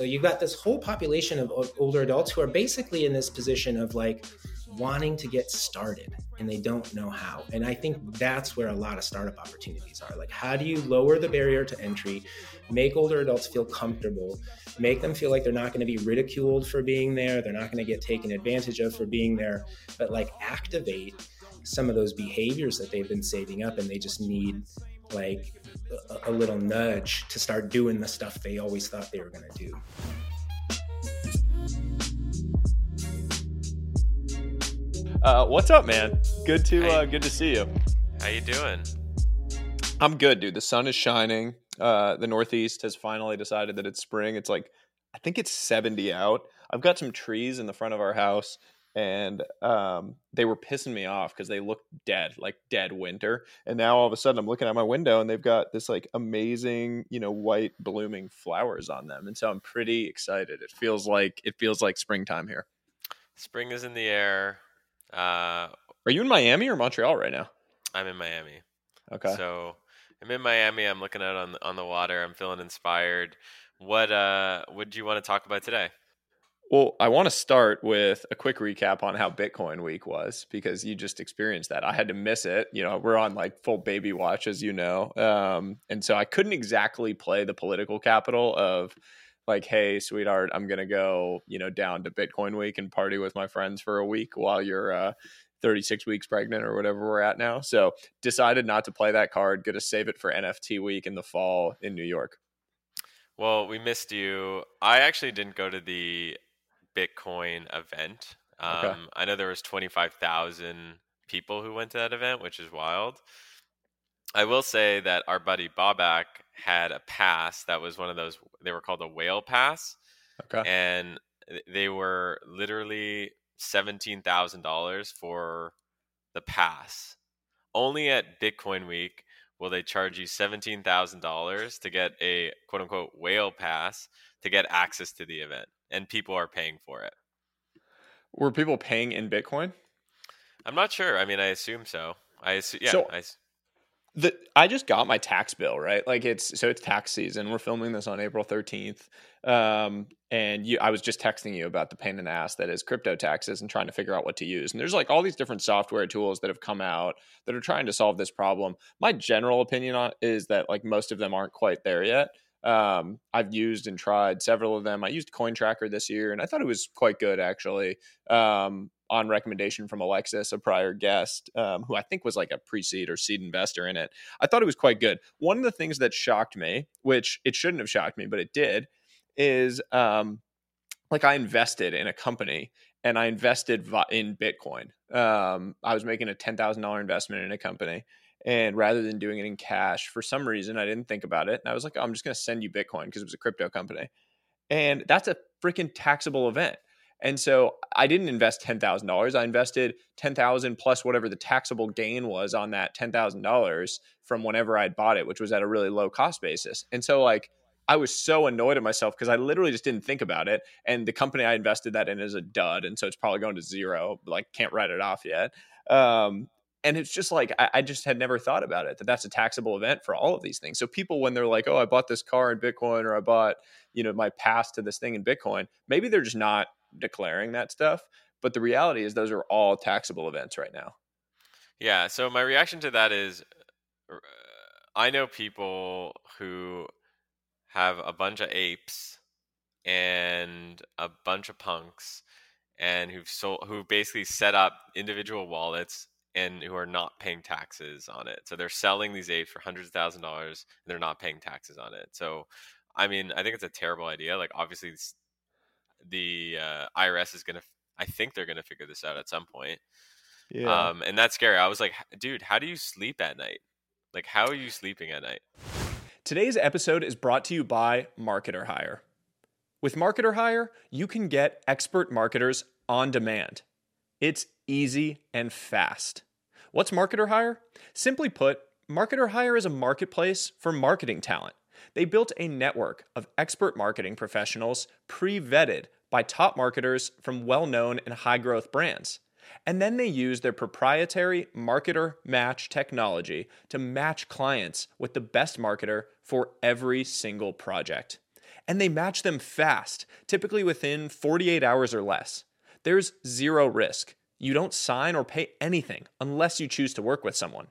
So you've got this whole population of, older adults who are basically in this position of like wanting to get started and they don't know how. And I think that's where a lot of startup opportunities are. Like, how do you lower the barrier to entry, make older adults feel comfortable, make them feel like they're not going to be ridiculed for being there, they're not going to get taken advantage of for being there, but like activate some of those behaviors that they've been saving up and they just need like a, a little nudge to start doing the stuff they always thought they were going to do. Uh, what's up, man? Good to uh, good to see you. How you doing? I'm good, dude. The sun is shining. Uh, the Northeast has finally decided that it's spring. It's like I think it's 70 out. I've got some trees in the front of our house and um, they were pissing me off because they looked dead, like dead winter. And now all of a sudden, I'm looking at my window and they've got this like amazing, you know, white blooming flowers on them, and so I'm pretty excited. It feels like it feels like springtime here. Spring is in the air. Uh, Are you in Miami or Montreal right now? I'm in Miami. Okay. So I'm in Miami. I'm looking out on on the water. I'm feeling inspired. What uh, what do you want to talk about today? Well, I want to start with a quick recap on how Bitcoin week was because you just experienced that. I had to miss it. You know, we're on like full baby watch, as you know. Um, and so I couldn't exactly play the political capital of like, hey, sweetheart, I'm going to go, you know, down to Bitcoin week and party with my friends for a week while you're uh, 36 weeks pregnant or whatever we're at now. So decided not to play that card, going to save it for NFT week in the fall in New York. Well, we missed you. I actually didn't go to the Bitcoin event. Um, okay. I know there was 25,000 people who went to that event, which is wild. I will say that our buddy Bobak had a pass that was one of those. They were called a whale pass, okay. and they were literally seventeen thousand dollars for the pass. Only at Bitcoin Week will they charge you seventeen thousand dollars to get a quote unquote whale pass to get access to the event and people are paying for it. Were people paying in Bitcoin? I'm not sure. I mean, I assume so. I assume, yeah. So, I, the I just got my tax bill right. Like it's so it's tax season. We're filming this on April 13th, um, and you, I was just texting you about the pain in the ass that is crypto taxes and trying to figure out what to use. And there's like all these different software tools that have come out that are trying to solve this problem. My general opinion on is that like most of them aren't quite there yet. Um, I've used and tried several of them. I used Coin Tracker this year, and I thought it was quite good actually. Um, on recommendation from Alexis, a prior guest, um, who I think was like a pre-seed or seed investor in it. I thought it was quite good. One of the things that shocked me, which it shouldn't have shocked me, but it did, is um, like I invested in a company and I invested in Bitcoin. Um, I was making a ten thousand dollar investment in a company, and rather than doing it in cash, for some reason, I didn't think about it. And I was like, oh, I'm just going to send you Bitcoin because it was a crypto company. And that's a freaking taxable event. And so I didn't invest $10,000. I invested 10,000 plus whatever the taxable gain was on that $10,000 from whenever I'd bought it, which was at a really low cost basis. And so like I was so annoyed at myself because I literally just didn't think about it. And the company I invested that in is a dud. And so it's probably going to zero. Like can't write it off yet. Um, and it's just like I, I, just had never thought about it that that's a taxable event for all of these things. So people when they're like oh i bought this car in bitcoin or i bought you know my pass to this thing in bitcoin maybe they're just not declaring that stuff but the reality is those are all taxable events right now. Yeah so my reaction to that is i know people who have a bunch of apes and a bunch of punks and who've sold who basically set up individual wallets and who are not paying taxes on it. So they're selling these apes for hundreds of thousand dollars and they're not paying taxes on it. So, I mean, I think it's a terrible idea. Like, obviously, the uh, IRS is going to, I think they're going to figure this out at some point. Yeah. Um, and that's scary. I was like, dude, how do you sleep at night? Like, how are you sleeping at night? Today's episode is brought to you by Marketer Hire. With Marketer Hire, you can get expert marketers on demand. It's easy and fast. What's Marketer Hire? Simply put, Marketer Hire is a marketplace for marketing talent. They built a network of expert marketing professionals pre vetted by top marketers from well known and high growth brands. And then they use their proprietary marketer match technology to match clients with the best marketer for every single project. and they match them fast, typically within 48 hours or less. There's zero risk. You don't sign or pay anything unless you choose to work with someone.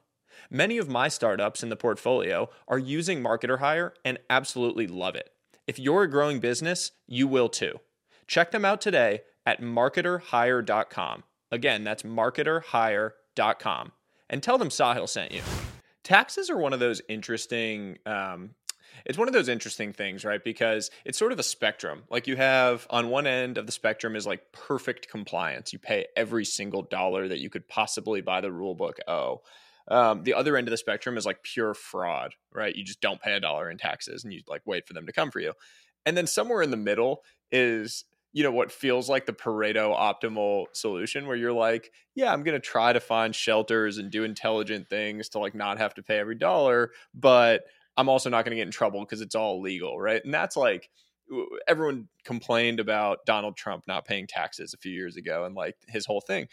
Many of my startups in the portfolio are using Marketer Hire and absolutely love it. If you're a growing business, you will too. Check them out today at marketerhire.com. Again, that's marketerhire.com. And tell them Sahil sent you. Taxes are one of those interesting um, it's one of those interesting things, right? Because it's sort of a spectrum. Like you have on one end of the spectrum is like perfect compliance. You pay every single dollar that you could possibly by the rule book owe. Um, the other end of the spectrum is like pure fraud, right? You just don't pay a dollar in taxes and you like wait for them to come for you. And then somewhere in the middle is you know what feels like the Pareto optimal solution where you're like, yeah, I'm going to try to find shelters and do intelligent things to like not have to pay every dollar, but I'm also not going to get in trouble because it's all legal, right? And that's like everyone complained about Donald Trump not paying taxes a few years ago and like his whole thing.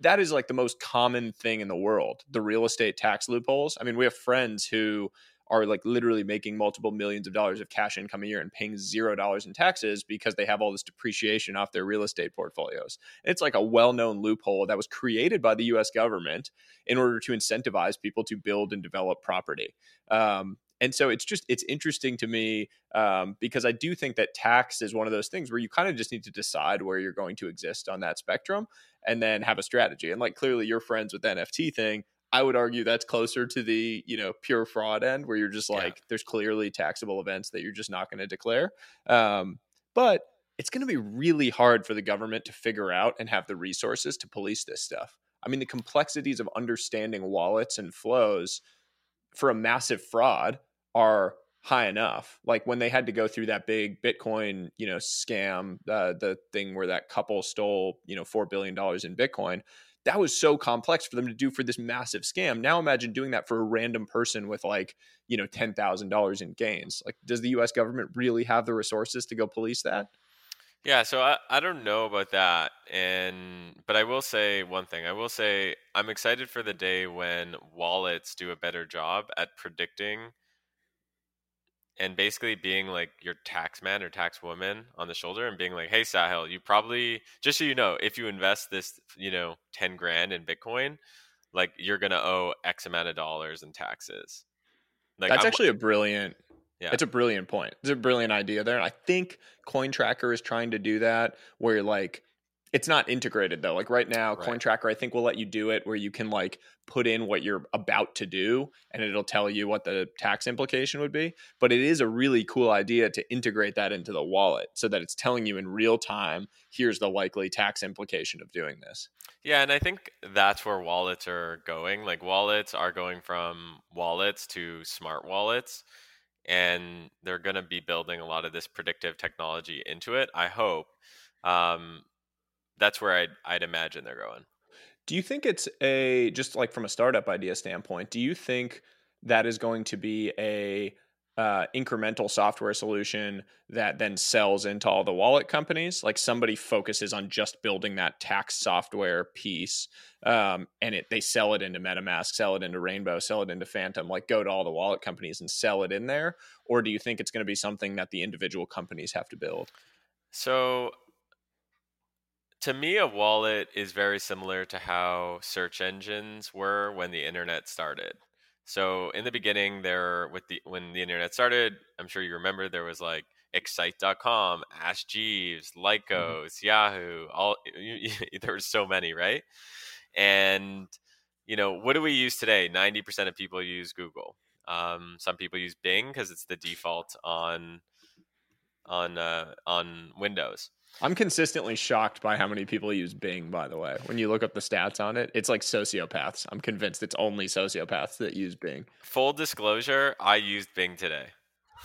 That is like the most common thing in the world, the real estate tax loopholes. I mean, we have friends who are like literally making multiple millions of dollars of cash income a year and paying zero dollars in taxes because they have all this depreciation off their real estate portfolios. It's like a well known loophole that was created by the US government in order to incentivize people to build and develop property. Um, and so it's just it's interesting to me um, because i do think that tax is one of those things where you kind of just need to decide where you're going to exist on that spectrum and then have a strategy. And like clearly you're friends with the nft thing i would argue that's closer to the you know pure fraud end where you're just like yeah. there's clearly taxable events that you're just not going to declare. Um, but it's going to be really hard for the government to figure out and have the resources to police this stuff. I mean the complexities of understanding wallets and flows for a massive fraud are high enough. Like when they had to go through that big Bitcoin, you know, scam, uh, the thing where that couple stole, you know, four billion dollars in Bitcoin. That was so complex for them to do for this massive scam. Now imagine doing that for a random person with like, you know, ten thousand dollars in gains. Like, does the U.S. government really have the resources to go police that? Yeah, so I, I don't know about that. And but I will say one thing. I will say I'm excited for the day when wallets do a better job at predicting and basically being like your tax man or tax woman on the shoulder and being like, "Hey Sahil, you probably just so you know, if you invest this, you know, 10 grand in Bitcoin, like you're going to owe X amount of dollars in taxes." Like That's I'm, actually a brilliant yeah. It's a brilliant point. It's a brilliant idea there. I think Coin Tracker is trying to do that where like it's not integrated though. Like right now, right. Cointracker I think will let you do it where you can like put in what you're about to do and it'll tell you what the tax implication would be. But it is a really cool idea to integrate that into the wallet so that it's telling you in real time, here's the likely tax implication of doing this. Yeah, and I think that's where wallets are going. Like wallets are going from wallets to smart wallets and they're going to be building a lot of this predictive technology into it. I hope. Um, that's where I'd, I'd imagine they're going. Do you think it's a just like from a startup idea standpoint? Do you think that is going to be a uh, incremental software solution that then sells into all the wallet companies. Like somebody focuses on just building that tax software piece, um, and it they sell it into MetaMask, sell it into Rainbow, sell it into Phantom. Like go to all the wallet companies and sell it in there, or do you think it's going to be something that the individual companies have to build? So to me, a wallet is very similar to how search engines were when the internet started. So in the beginning, there with the when the internet started, I'm sure you remember there was like Excite.com, Ask Jeeves, mm-hmm. Lycos, mm-hmm. Yahoo. All there were so many, right? And you know, what do we use today? Ninety percent of people use Google. Um, some people use Bing because it's the default on on uh, on Windows. I'm consistently shocked by how many people use Bing, by the way. When you look up the stats on it, it's like sociopaths. I'm convinced it's only sociopaths that use Bing. Full disclosure, I used Bing today.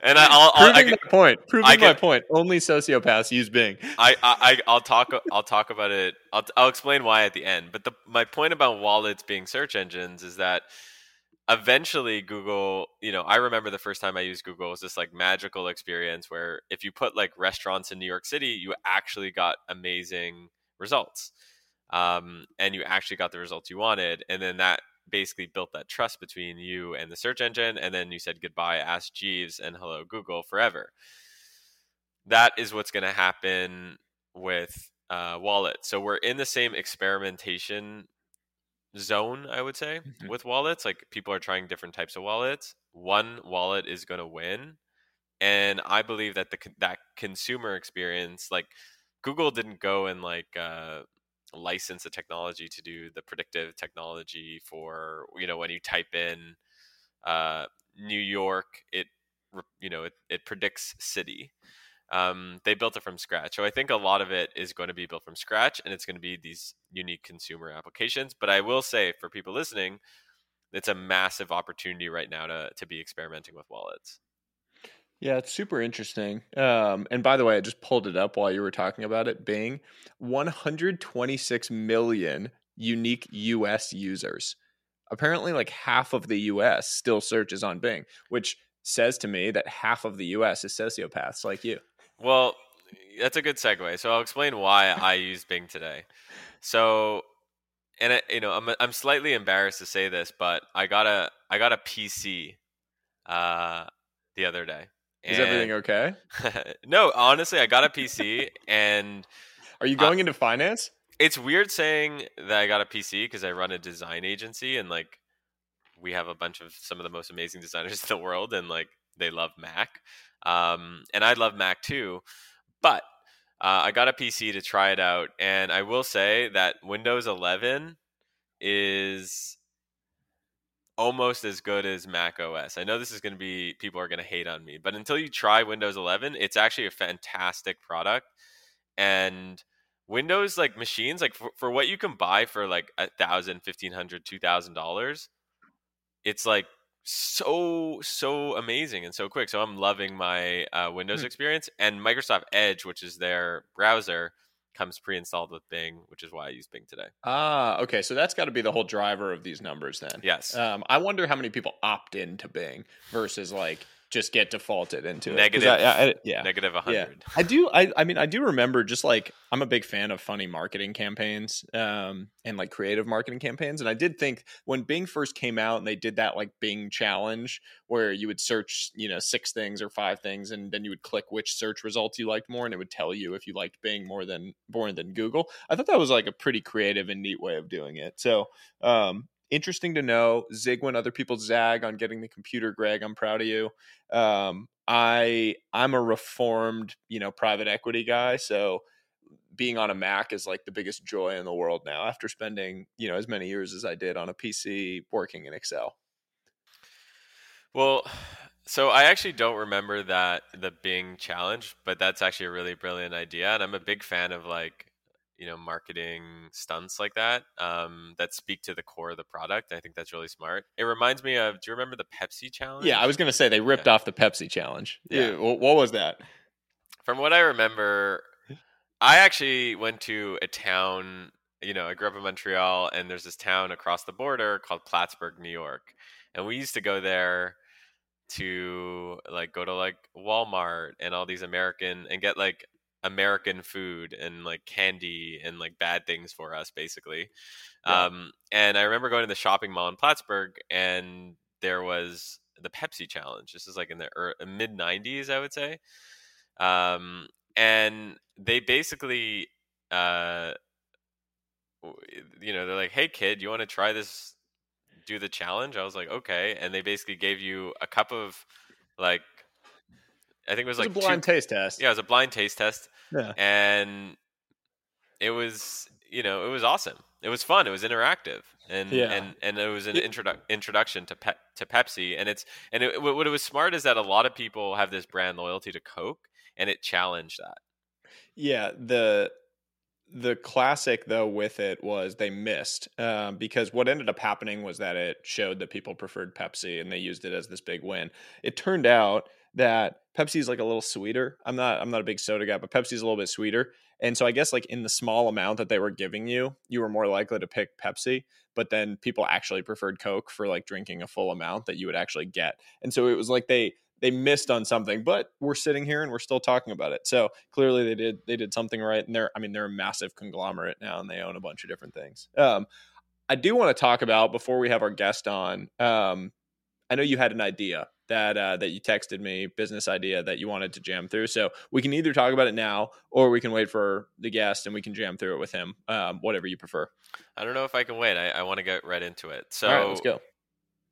and I, will Proving I, my point. Proving I can, my point. Only sociopaths use Bing. I, I, I'll talk. I'll talk about it. I'll, I'll explain why at the end. But the my point about wallets being search engines is that eventually Google, you know, I remember the first time I used Google it was this like magical experience where if you put like restaurants in New York City, you actually got amazing results. Um, and you actually got the results you wanted. And then that basically built that trust between you and the search engine, and then you said goodbye, Ask Jeeves, and hello Google forever. That is what's going to happen with uh, Wallet. So we're in the same experimentation zone, I would say, mm-hmm. with wallets. Like people are trying different types of wallets. One wallet is going to win, and I believe that the that consumer experience, like Google, didn't go and like uh, license the technology to do the predictive technology for you know when you type in uh, New York, it you know it, it predicts city. Um, they built it from scratch. So I think a lot of it is going to be built from scratch, and it's going to be these unique consumer applications. But I will say for people listening, it's a massive opportunity right now to to be experimenting with wallets. Yeah, it's super interesting. Um, and by the way, I just pulled it up while you were talking about it. Bing, 126 million unique US users. Apparently, like half of the US still searches on Bing, which says to me that half of the US is sociopaths like you. Well, that's a good segue. So I'll explain why I use Bing today. So, and it, you know, I'm I'm slightly embarrassed to say this, but I got a I got a PC uh, the other day. Is everything okay? no, honestly, I got a PC and Are you going uh, into finance? It's weird saying that I got a PC because I run a design agency and like we have a bunch of some of the most amazing designers in the world and like they love Mac. Um, and I love Mac too. But uh, I got a PC to try it out, and I will say that Windows 11 is almost as good as Mac OS. I know this is going to be people are going to hate on me, but until you try Windows 11, it's actually a fantastic product. And Windows like machines, like for, for what you can buy for like a thousand, fifteen hundred, two thousand dollars, it's like so so amazing and so quick. So I'm loving my uh, Windows hmm. experience and Microsoft Edge, which is their browser comes pre-installed with Bing, which is why I use Bing today. Ah, okay. So that's got to be the whole driver of these numbers then. Yes. Um, I wonder how many people opt into Bing versus like just get defaulted into negative, it. I, I, yeah, negative 100. Yeah. I do. I, I mean, I do remember just like I'm a big fan of funny marketing campaigns um, and like creative marketing campaigns. And I did think when Bing first came out and they did that like Bing challenge where you would search, you know, six things or five things, and then you would click which search results you liked more, and it would tell you if you liked Bing more than more than Google. I thought that was like a pretty creative and neat way of doing it. So um, interesting to know. Zig when other people zag on getting the computer, Greg. I'm proud of you. Um, I I'm a reformed, you know, private equity guy, so being on a Mac is like the biggest joy in the world now after spending, you know, as many years as I did on a PC working in Excel. Well, so I actually don't remember that the Bing challenge, but that's actually a really brilliant idea and I'm a big fan of like you know marketing stunts like that um, that speak to the core of the product. I think that's really smart. It reminds me of. Do you remember the Pepsi challenge? Yeah, I was going to say they ripped yeah. off the Pepsi challenge. Yeah, what was that? From what I remember, I actually went to a town. You know, I grew up in Montreal, and there's this town across the border called Plattsburgh, New York, and we used to go there to like go to like Walmart and all these American and get like American food and like candy and like bad things for us, basically. Yeah. Um, and I remember going to the shopping mall in Plattsburgh, and there was the Pepsi challenge. This is like in the er- mid '90s, I would say. Um, and they basically, uh, you know, they're like, "Hey, kid, you want to try this? Do the challenge?" I was like, "Okay." And they basically gave you a cup of like I think it was, it was like a blind two, taste test. Yeah, it was a blind taste test. Yeah, and it was you know it was awesome. It was fun. It was interactive, and yeah. and and it was an introdu- introduction to pe- to Pepsi. And it's and it, what it was smart is that a lot of people have this brand loyalty to Coke, and it challenged that. Yeah, the the classic though with it was they missed um, because what ended up happening was that it showed that people preferred Pepsi and they used it as this big win. It turned out that Pepsi is like a little sweeter. I'm not I'm not a big soda guy, but Pepsi is a little bit sweeter. And so I guess like in the small amount that they were giving you, you were more likely to pick Pepsi, but then people actually preferred Coke for like drinking a full amount that you would actually get. And so it was like they they missed on something, but we're sitting here and we're still talking about it. So clearly they did they did something right and they're I mean they're a massive conglomerate now and they own a bunch of different things. Um I do want to talk about before we have our guest on. Um, I know you had an idea that uh, that you texted me, business idea that you wanted to jam through. So we can either talk about it now, or we can wait for the guest and we can jam through it with him. Um, whatever you prefer. I don't know if I can wait. I, I want to get right into it. So right, let's go.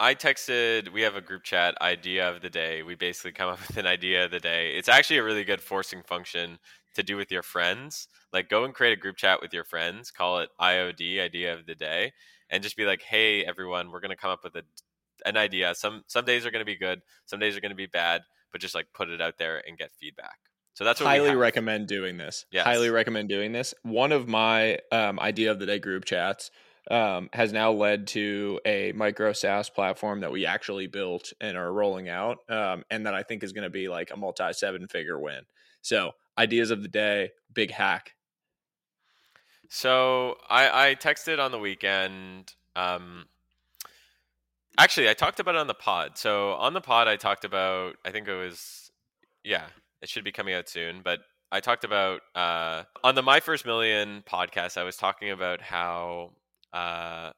I texted, we have a group chat idea of the day. We basically come up with an idea of the day. It's actually a really good forcing function to do with your friends. Like go and create a group chat with your friends, call it IOD, idea of the day, and just be like, "Hey everyone, we're going to come up with a an idea. Some some days are going to be good, some days are going to be bad, but just like put it out there and get feedback." So that's what highly recommend doing this. Yes. Highly recommend doing this. One of my um, idea of the day group chats um, has now led to a micro SaaS platform that we actually built and are rolling out, um, and that I think is going to be like a multi seven figure win. So, ideas of the day, big hack. So I, I texted on the weekend. Um, actually, I talked about it on the pod. So on the pod, I talked about. I think it was, yeah, it should be coming out soon. But I talked about uh, on the My First Million podcast. I was talking about how uh,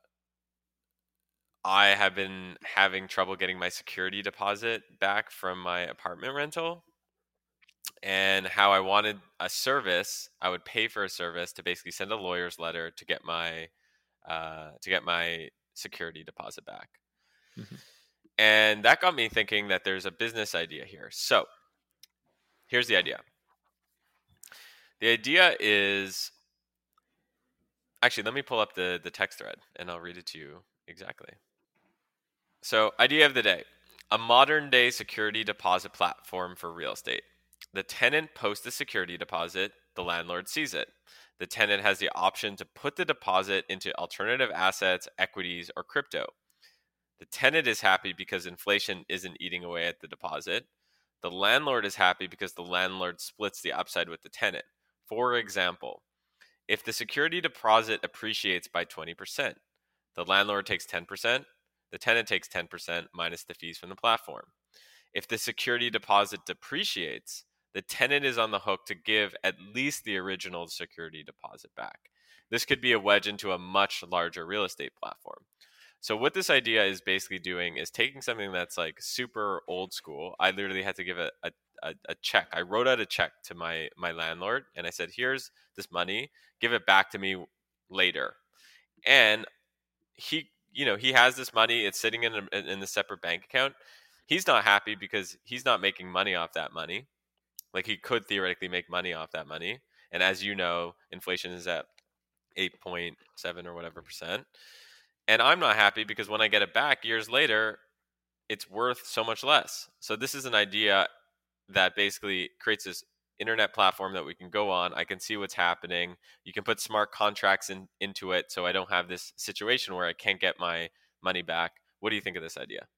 I have been having trouble getting my security deposit back from my apartment rental and how I wanted a service. I would pay for a service to basically send a lawyer's letter to get my uh, to get my security deposit back. Mm-hmm. And that got me thinking that there's a business idea here. So here's the idea. The idea is actually let me pull up the the text thread and I'll read it to you exactly. So, idea of the day: a modern day security deposit platform for real estate. The tenant posts the security deposit, the landlord sees it. The tenant has the option to put the deposit into alternative assets, equities, or crypto. The tenant is happy because inflation isn't eating away at the deposit. The landlord is happy because the landlord splits the upside with the tenant. For example, if the security deposit appreciates by 20%, the landlord takes 10%, the tenant takes 10% minus the fees from the platform. If the security deposit depreciates, the tenant is on the hook to give at least the original security deposit back. This could be a wedge into a much larger real estate platform. So what this idea is basically doing is taking something that's like super old school. I literally had to give a, a, a, check. I wrote out a check to my my landlord and I said, "Here's this money. Give it back to me later." And he, you know, he has this money. It's sitting in a, in the separate bank account. He's not happy because he's not making money off that money. Like he could theoretically make money off that money. And as you know, inflation is at 8.7 or whatever percent. And I'm not happy because when I get it back years later, it's worth so much less. So this is an idea that basically creates this internet platform that we can go on. I can see what's happening. You can put smart contracts in, into it so I don't have this situation where I can't get my money back. What do you think of this idea?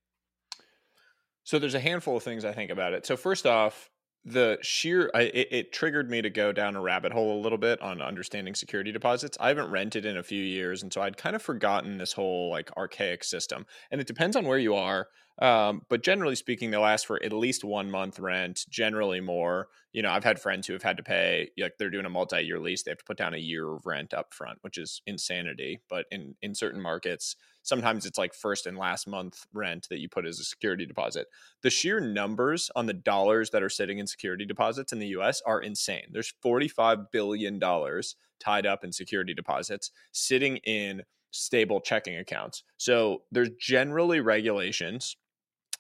So there's a handful of things I think about it. So first off, the sheer I, it, it, triggered me to go down a rabbit hole a little bit on understanding security deposits. I haven't rented in a few years and so i'd kind of forgotten this whole like archaic system and it depends on where you are um, but generally speaking they'll ask for at least one month rent generally more you know i've had friends who have had to pay like they're doing a multi-year lease they have to put down a year of rent up front which is insanity but in in certain markets sometimes it's like first and last month rent that you put as a security deposit. The sheer numbers on the dollars that are sitting in security deposits in the US are insane. There's 45 billion dollars tied up in security deposits sitting in stable checking accounts. So there's generally regulations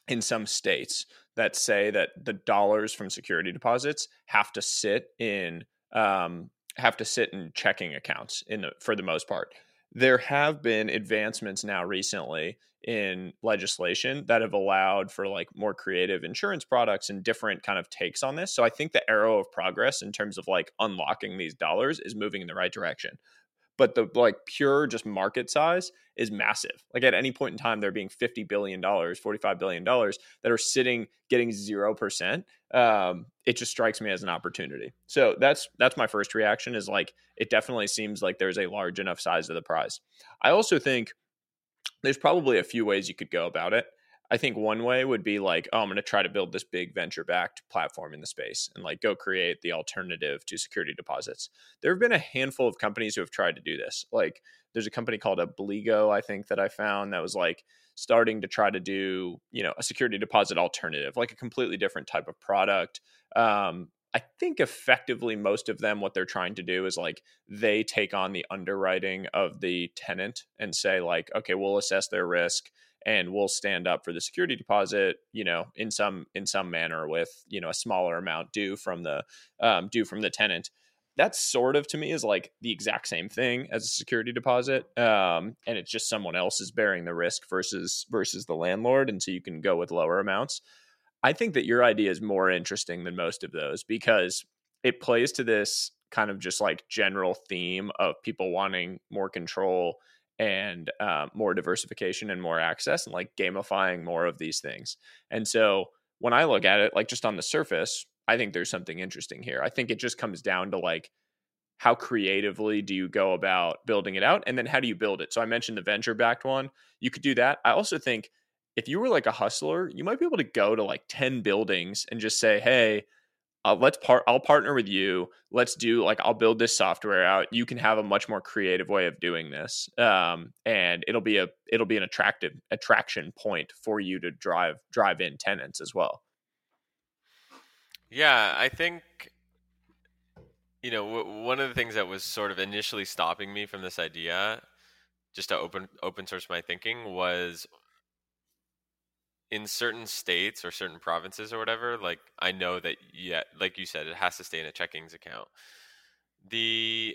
in some states that say that the dollars from security deposits have to sit in um, have to sit in checking accounts in the, for the most part there have been advancements now recently in legislation that have allowed for like more creative insurance products and different kind of takes on this. So I think the arrow of progress in terms of like unlocking these dollars is moving in the right direction but the like pure just market size is massive. Like at any point in time, there being fifty billion dollars, forty five billion dollars that are sitting getting zero percent. Um, it just strikes me as an opportunity. So that's that's my first reaction. Is like it definitely seems like there's a large enough size of the prize. I also think there's probably a few ways you could go about it. I think one way would be like, oh, I'm going to try to build this big venture backed platform in the space and like go create the alternative to security deposits. There have been a handful of companies who have tried to do this. Like there's a company called Obligo, I think, that I found that was like starting to try to do, you know, a security deposit alternative, like a completely different type of product. Um, I think effectively most of them, what they're trying to do is like they take on the underwriting of the tenant and say, like, okay, we'll assess their risk and we'll stand up for the security deposit you know in some in some manner with you know a smaller amount due from the um, due from the tenant. That's sort of to me is like the exact same thing as a security deposit um, and it's just someone else is bearing the risk versus versus the landlord and so you can go with lower amounts. I think that your idea is more interesting than most of those because it plays to this kind of just like general theme of people wanting more control and uh, more diversification and more access and like gamifying more of these things. And so when I look at it, like just on the surface, I think there's something interesting here. I think it just comes down to like how creatively do you go about building it out and then how do you build it? So I mentioned the venture backed one. You could do that. I also think if you were like a hustler, you might be able to go to like 10 buildings and just say, "Hey, uh, let's part i'll partner with you. Let's do like i'll build this software out. You can have a much more creative way of doing this. Um, and it'll be a it'll be an attractive attraction point for you to drive drive in tenants as well. Yeah i think you know w- one of the things that was sort of initially stopping me from this idea just to open open source my thinking was in certain states or certain provinces or whatever, like I know that yeah, like you said, it has to stay in a checkings account. The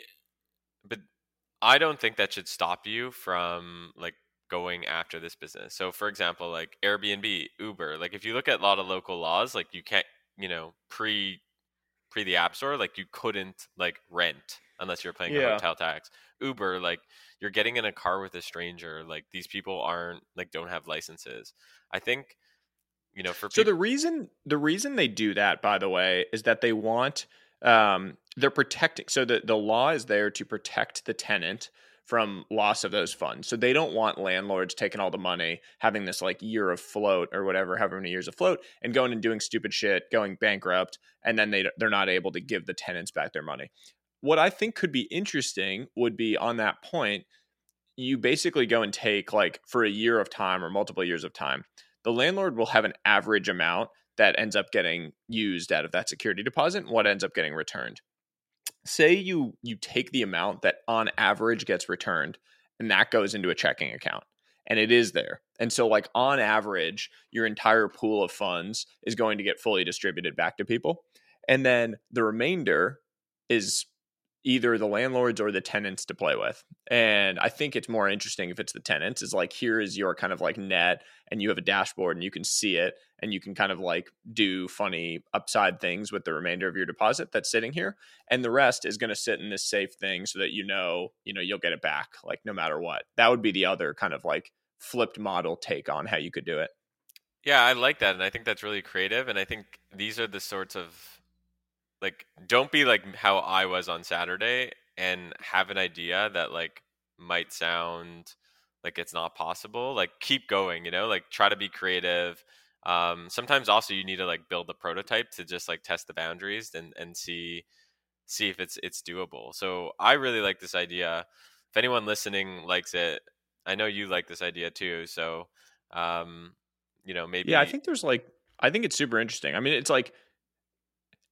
but I don't think that should stop you from like going after this business. So for example, like Airbnb, Uber, like if you look at a lot of local laws, like you can't, you know, pre pre the app store, like you couldn't like rent unless you're paying yeah. a hotel tax. Uber, like you're getting in a car with a stranger. Like these people aren't like don't have licenses. I think you know for so the reason the reason they do that, by the way, is that they want um they're protecting. So the the law is there to protect the tenant from loss of those funds. So they don't want landlords taking all the money, having this like year of float or whatever, however many years of float, and going and doing stupid shit, going bankrupt, and then they they're not able to give the tenants back their money what I think could be interesting would be on that point, you basically go and take like for a year of time or multiple years of time, the landlord will have an average amount that ends up getting used out of that security deposit and what ends up getting returned. Say you you take the amount that on average gets returned and that goes into a checking account and it is there. And so like on average, your entire pool of funds is going to get fully distributed back to people. And then the remainder is either the landlords or the tenants to play with. And I think it's more interesting if it's the tenants is like here is your kind of like net and you have a dashboard and you can see it and you can kind of like do funny upside things with the remainder of your deposit that's sitting here and the rest is going to sit in this safe thing so that you know, you know, you'll get it back like no matter what. That would be the other kind of like flipped model take on how you could do it. Yeah, I like that and I think that's really creative and I think these are the sorts of like don't be like how I was on Saturday and have an idea that like might sound like it's not possible. Like keep going, you know, like try to be creative. Um, sometimes also you need to like build a prototype to just like test the boundaries and and see see if it's it's doable. So I really like this idea. If anyone listening likes it, I know you like this idea too. So um, you know, maybe Yeah, I think there's like I think it's super interesting. I mean, it's like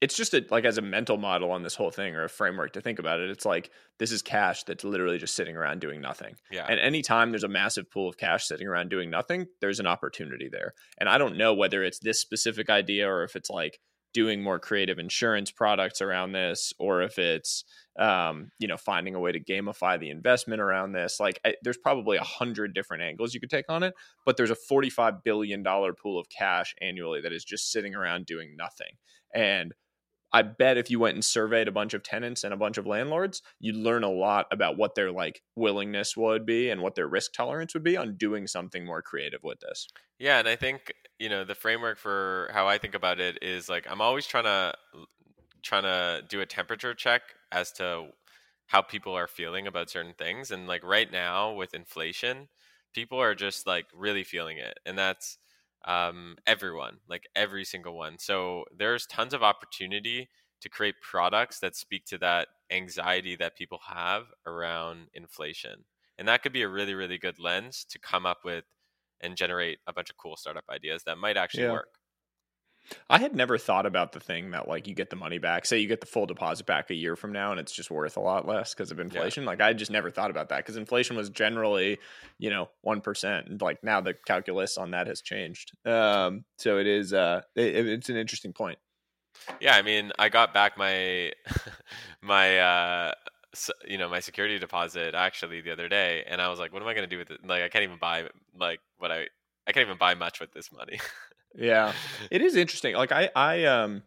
it's just a, like as a mental model on this whole thing or a framework to think about it it's like this is cash that's literally just sitting around doing nothing. Yeah. And anytime there's a massive pool of cash sitting around doing nothing there's an opportunity there. And i don't know whether it's this specific idea or if it's like doing more creative insurance products around this or if it's um, you know finding a way to gamify the investment around this. Like I, there's probably a hundred different angles you could take on it but there's a 45 billion dollar pool of cash annually that is just sitting around doing nothing. And I bet if you went and surveyed a bunch of tenants and a bunch of landlords, you'd learn a lot about what their like willingness would be and what their risk tolerance would be on doing something more creative with this. Yeah, and I think, you know, the framework for how I think about it is like I'm always trying to trying to do a temperature check as to how people are feeling about certain things and like right now with inflation, people are just like really feeling it. And that's um, everyone, like every single one. So there's tons of opportunity to create products that speak to that anxiety that people have around inflation. And that could be a really, really good lens to come up with and generate a bunch of cool startup ideas that might actually yeah. work. I had never thought about the thing that like you get the money back. Say you get the full deposit back a year from now and it's just worth a lot less because of inflation. Yeah. Like I just never thought about that because inflation was generally, you know, 1%. And like now the calculus on that has changed. Um, so it is, uh, it, it's an interesting point. Yeah. I mean, I got back my, my, uh, you know my security deposit actually the other day and i was like what am i going to do with it like i can't even buy like what i i can't even buy much with this money yeah. It is interesting like i i um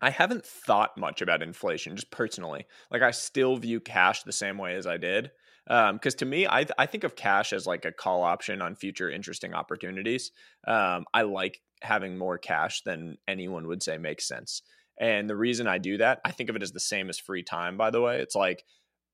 i haven't thought much about inflation just personally. Like i still view cash the same way as i did because um, to me I, I think of cash as like a call option on future interesting opportunities. Um, i like having more cash than anyone would say makes sense. And the reason I do that, I think of it as the same as free time, by the way. It's like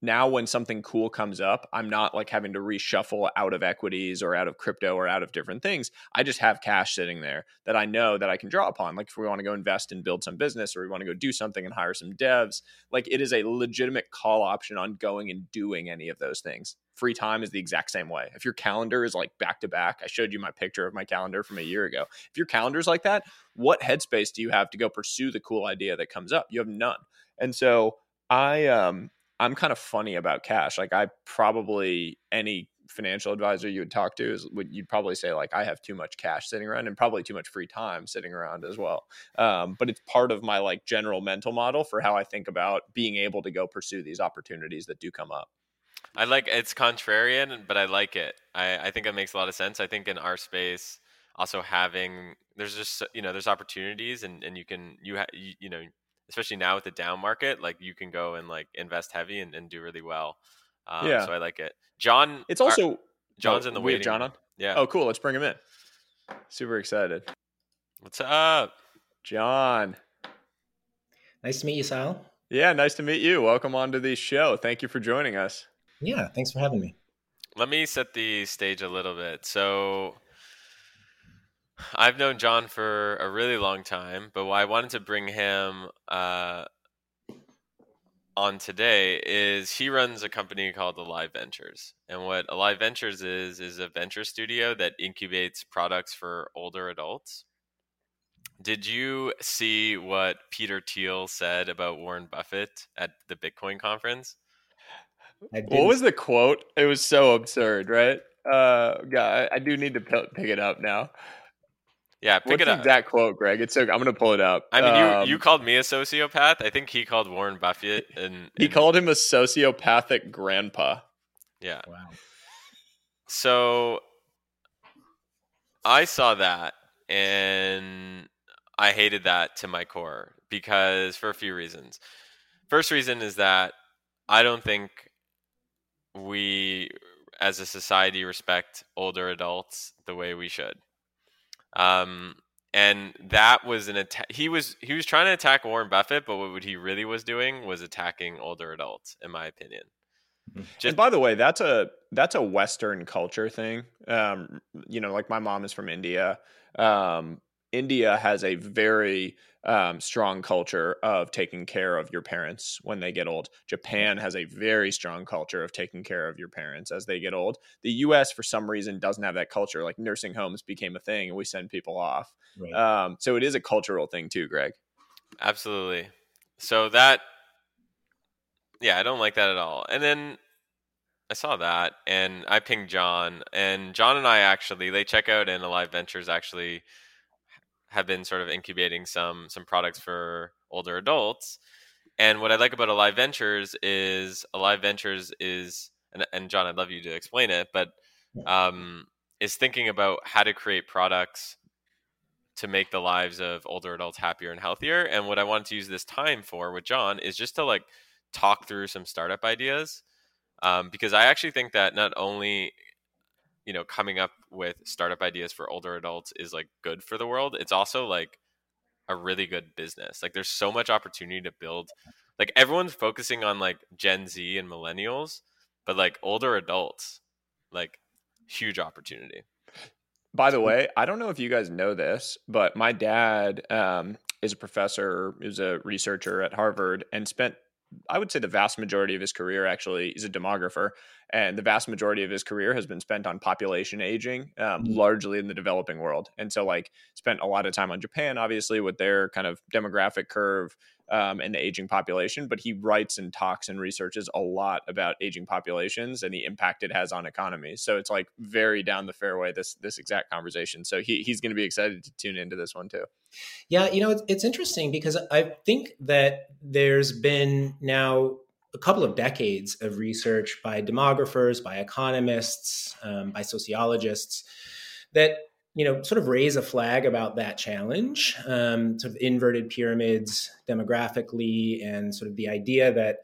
now when something cool comes up, I'm not like having to reshuffle out of equities or out of crypto or out of different things. I just have cash sitting there that I know that I can draw upon. Like if we want to go invest and build some business or we want to go do something and hire some devs, like it is a legitimate call option on going and doing any of those things. Free time is the exact same way. If your calendar is like back to back, I showed you my picture of my calendar from a year ago. If your calendar's like that, what headspace do you have to go pursue the cool idea that comes up? You have none. And so I um I'm kind of funny about cash. Like I probably any financial advisor you would talk to is would you'd probably say like I have too much cash sitting around and probably too much free time sitting around as well. Um, but it's part of my like general mental model for how I think about being able to go pursue these opportunities that do come up. I like it's contrarian, but I like it. I, I think it makes a lot of sense. I think in our space, also having there's just you know there's opportunities and and you can you ha, you, you know especially now with the down market, like you can go and like invest heavy and, and do really well. Um, yeah. So I like it. John. It's also our, John's oh, in the waiting. John on. Yeah. Oh, cool. Let's bring him in. Super excited. What's up, John? Nice to meet you, Sal. Yeah, nice to meet you. Welcome on to the show. Thank you for joining us. Yeah, thanks for having me. Let me set the stage a little bit. So I've known John for a really long time, but why I wanted to bring him uh, on today is he runs a company called Alive Ventures, and what Alive Ventures is is a venture studio that incubates products for older adults. Did you see what Peter Thiel said about Warren Buffett at the Bitcoin conference? What was the quote? It was so absurd, right? Uh, God, I do need to pick it up now. Yeah, pick What's it up. That quote, Greg. It's so. I'm gonna pull it up. I mean, um, you you called me a sociopath. I think he called Warren Buffett, and, he called him a sociopathic grandpa. Yeah. Wow. So I saw that, and I hated that to my core because for a few reasons. First reason is that I don't think we, as a society, respect older adults the way we should. Um, and that was an attack. He was he was trying to attack Warren Buffett, but what he really was doing was attacking older adults, in my opinion. Mm-hmm. Just, and by the way, that's a that's a Western culture thing. Um, you know, like my mom is from India. Um, India has a very um, strong culture of taking care of your parents when they get old. Japan has a very strong culture of taking care of your parents as they get old. The U.S. for some reason doesn't have that culture. Like nursing homes became a thing, and we send people off. Right. Um, so it is a cultural thing too, Greg. Absolutely. So that, yeah, I don't like that at all. And then I saw that, and I pinged John, and John and I actually they check out and Alive Ventures actually have been sort of incubating some some products for older adults. And what I like about Alive Ventures is Alive Ventures is and, and John, I'd love you to explain it, but um, is thinking about how to create products to make the lives of older adults happier and healthier. And what I wanted to use this time for with John is just to like talk through some startup ideas. Um, because I actually think that not only you know coming up with startup ideas for older adults is like good for the world. It's also like a really good business. Like there's so much opportunity to build like everyone's focusing on like gen z and millennials but like older adults like huge opportunity. By the way, I don't know if you guys know this, but my dad um, is a professor, is a researcher at Harvard, and spent I would say the vast majority of his career actually is a demographer, and the vast majority of his career has been spent on population aging, um, mm-hmm. largely in the developing world. And so, like, spent a lot of time on Japan, obviously, with their kind of demographic curve, um, and the aging population, but he writes and talks and researches a lot about aging populations and the impact it has on economies. So it's like very down the fairway this this exact conversation. So he he's going to be excited to tune into this one too. Yeah, you know it's, it's interesting because I think that there's been now a couple of decades of research by demographers, by economists, um, by sociologists that you know, sort of raise a flag about that challenge, um, sort of inverted pyramids demographically, and sort of the idea that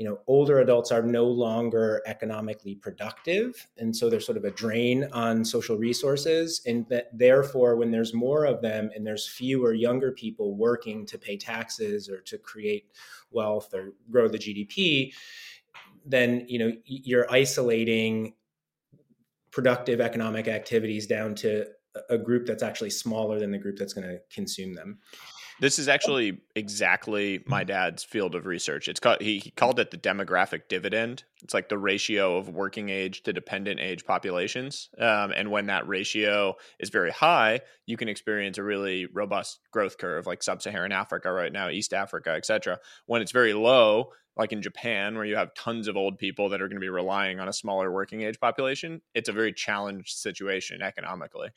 you know older adults are no longer economically productive, and so there's sort of a drain on social resources, and that therefore, when there's more of them and there's fewer younger people working to pay taxes or to create wealth or grow the GDP, then you know you're isolating productive economic activities down to a group that's actually smaller than the group that's going to consume them. This is oh. actually exactly my mm. dad's field of research. It's called he, he, called it the demographic dividend. It's like the ratio of working age to dependent age populations. Um, and when that ratio is very high, you can experience a really robust growth curve, like sub-Saharan Africa right now, East Africa, etc. When it's very low, like in Japan, where you have tons of old people that are going to be relying on a smaller working age population, it's a very challenged situation economically.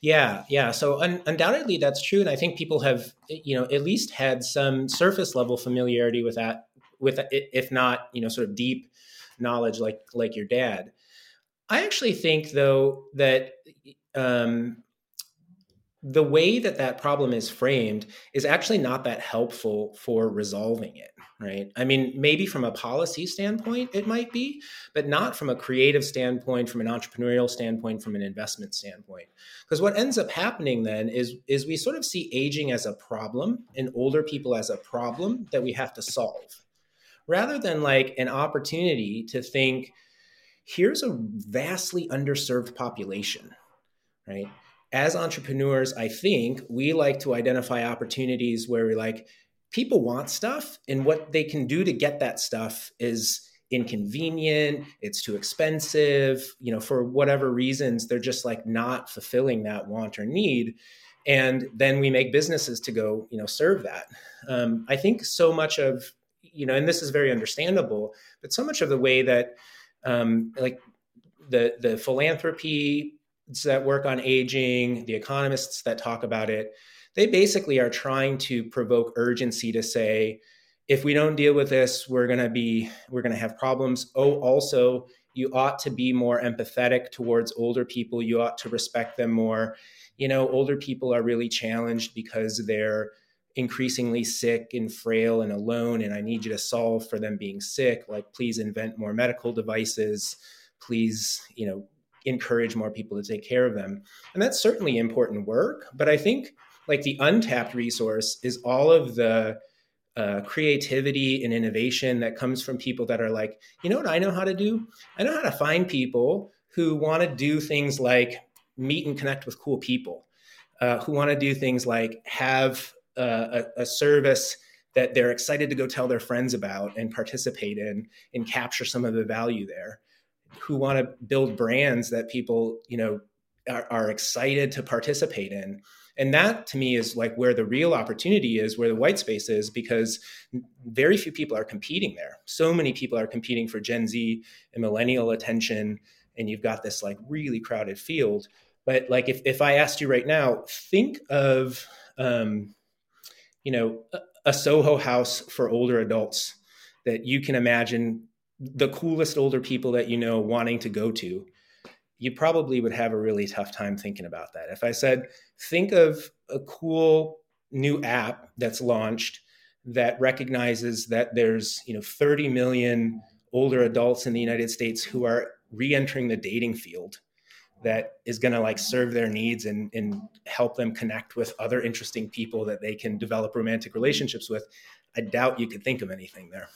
Yeah, yeah. So un- undoubtedly, that's true, and I think people have, you know, at least had some surface level familiarity with that, with if not, you know, sort of deep knowledge, like like your dad. I actually think, though, that um, the way that that problem is framed is actually not that helpful for resolving it right? I mean maybe from a policy standpoint it might be but not from a creative standpoint from an entrepreneurial standpoint from an investment standpoint. Because what ends up happening then is is we sort of see aging as a problem and older people as a problem that we have to solve rather than like an opportunity to think here's a vastly underserved population right as entrepreneurs, I think we like to identify opportunities where we're like, people want stuff, and what they can do to get that stuff is inconvenient, it's too expensive, you know, for whatever reasons, they're just like not fulfilling that want or need. And then we make businesses to go, you know, serve that. Um, I think so much of, you know, and this is very understandable, but so much of the way that, um, like, the the philanthropy that work on aging, the economists that talk about it, they basically are trying to provoke urgency to say, if we don't deal with this, we're to be we're going to have problems. Oh, also, you ought to be more empathetic towards older people. You ought to respect them more. You know, older people are really challenged because they're increasingly sick and frail and alone and I need you to solve for them being sick. Like please invent more medical devices. Please, you know, encourage more people to take care of them. And that's certainly important work. But I think like the untapped resource is all of the uh, creativity and innovation that comes from people that are like, you know what I know how to do? I know how to find people who want to do things like meet and connect with cool people, uh, who want to do things like have a, a service that they're excited to go tell their friends about and participate in and capture some of the value there who want to build brands that people you know are, are, excited to participate in. And that to me is like where the real opportunity is where the white space is because very few people are competing there. So many people are competing for gen z and millennial attention and you've got this like really crowded field. But like if, if i asked you right now think of um, you know a, soho house for older adults that you can imagine the coolest older people that you know wanting to go to, you probably would have a really tough time thinking about that. If I said, think of a cool new app that's launched that recognizes that there's you know 30 million older adults in the United States who are re-entering the dating field that is going to like serve their needs and, and help them connect with other interesting people that they can develop romantic relationships with i doubt you could think of anything there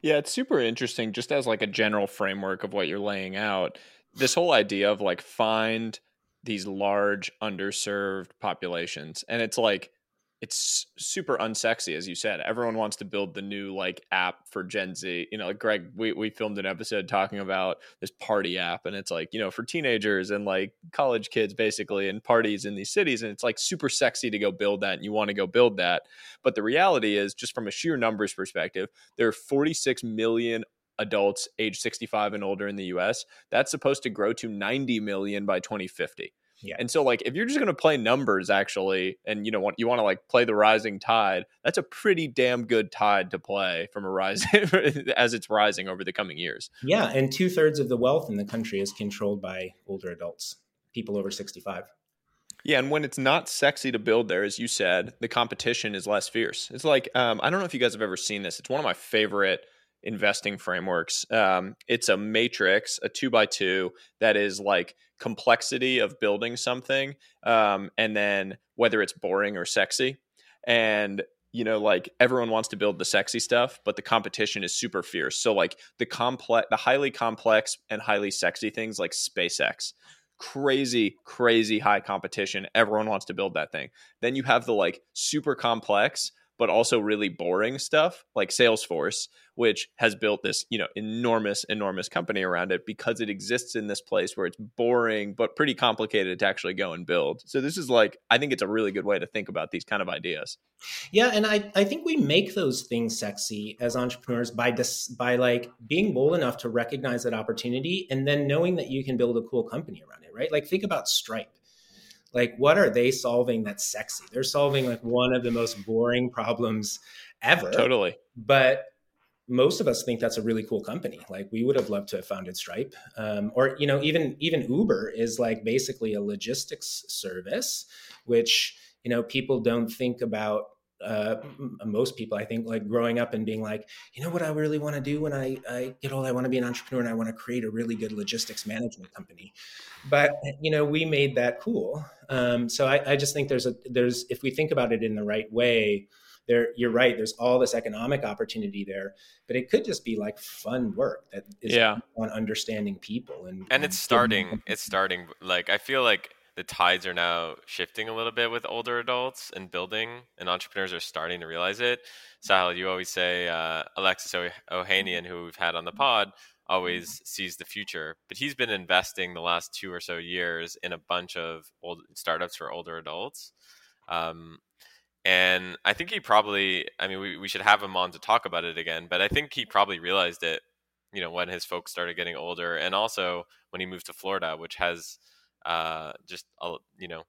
yeah, it's super interesting just as like a general framework of what you're laying out. This whole idea of like find these large underserved populations and it's like it's super unsexy as you said. Everyone wants to build the new like app for gen z. You know like greg we, we filmed an episode talking about this party app and it's like you know for teenagers and like college kids basically and parties in these cities and it's like super sexy to go build that and you want to go build that. But the reality is just from a sheer numbers perspective there are 46 million adults age 65 and older in the us that's supposed to grow to 90 million by 2050 yeah. And so like if you're just going to play numbers actually and you know what you want to like play the rising tide, that's a pretty damn good tide to play from a rising as it's rising over the coming years. Yeah, and two thirds of the wealth in the country is controlled by older adults, people over 65. Yeah, and when it's not sexy to build there, as you said, the competition is less fierce. It's like um, I don't know if you guys have ever seen this. It's one of my favorite investing frameworks. Um, it's a matrix, a two by two that is like complexity of building something, um, and then whether it's boring or sexy. And you know, like everyone wants to build the sexy stuff, but the competition is super fierce. So like the complex, the highly complex and highly sexy things like SpaceX. Crazy, crazy high competition. Everyone wants to build that thing. Then you have the like super complex, but also really boring stuff like Salesforce, which has built this, you know, enormous, enormous company around it because it exists in this place where it's boring but pretty complicated to actually go and build. So this is like, I think it's a really good way to think about these kind of ideas. Yeah, and I, I think we make those things sexy as entrepreneurs by dis, by like being bold enough to recognize that opportunity and then knowing that you can build a cool company around it, right? Like think about Stripe like what are they solving that's sexy they're solving like one of the most boring problems ever totally but most of us think that's a really cool company. Like we would have loved to have founded Stripe, um, or you know, even even Uber is like basically a logistics service, which you know people don't think about. Uh, most people, I think, like growing up and being like, you know, what I really want to do when I, I get old, I want to be an entrepreneur and I want to create a really good logistics management company. But you know, we made that cool. Um, so I, I just think there's a there's if we think about it in the right way, there you're right there's all this economic opportunity there but it could just be like fun work that is yeah. on understanding people and and it's starting it's starting like i feel like the tides are now shifting a little bit with older adults and building and entrepreneurs are starting to realize it. Sahil you always say uh, alexis ohanian who we've had on the pod always sees the future but he's been investing the last two or so years in a bunch of old startups for older adults. Um, and I think he probably, I mean, we, we should have him on to talk about it again, but I think he probably realized it, you know, when his folks started getting older and also when he moved to Florida, which has uh, just, a, you know,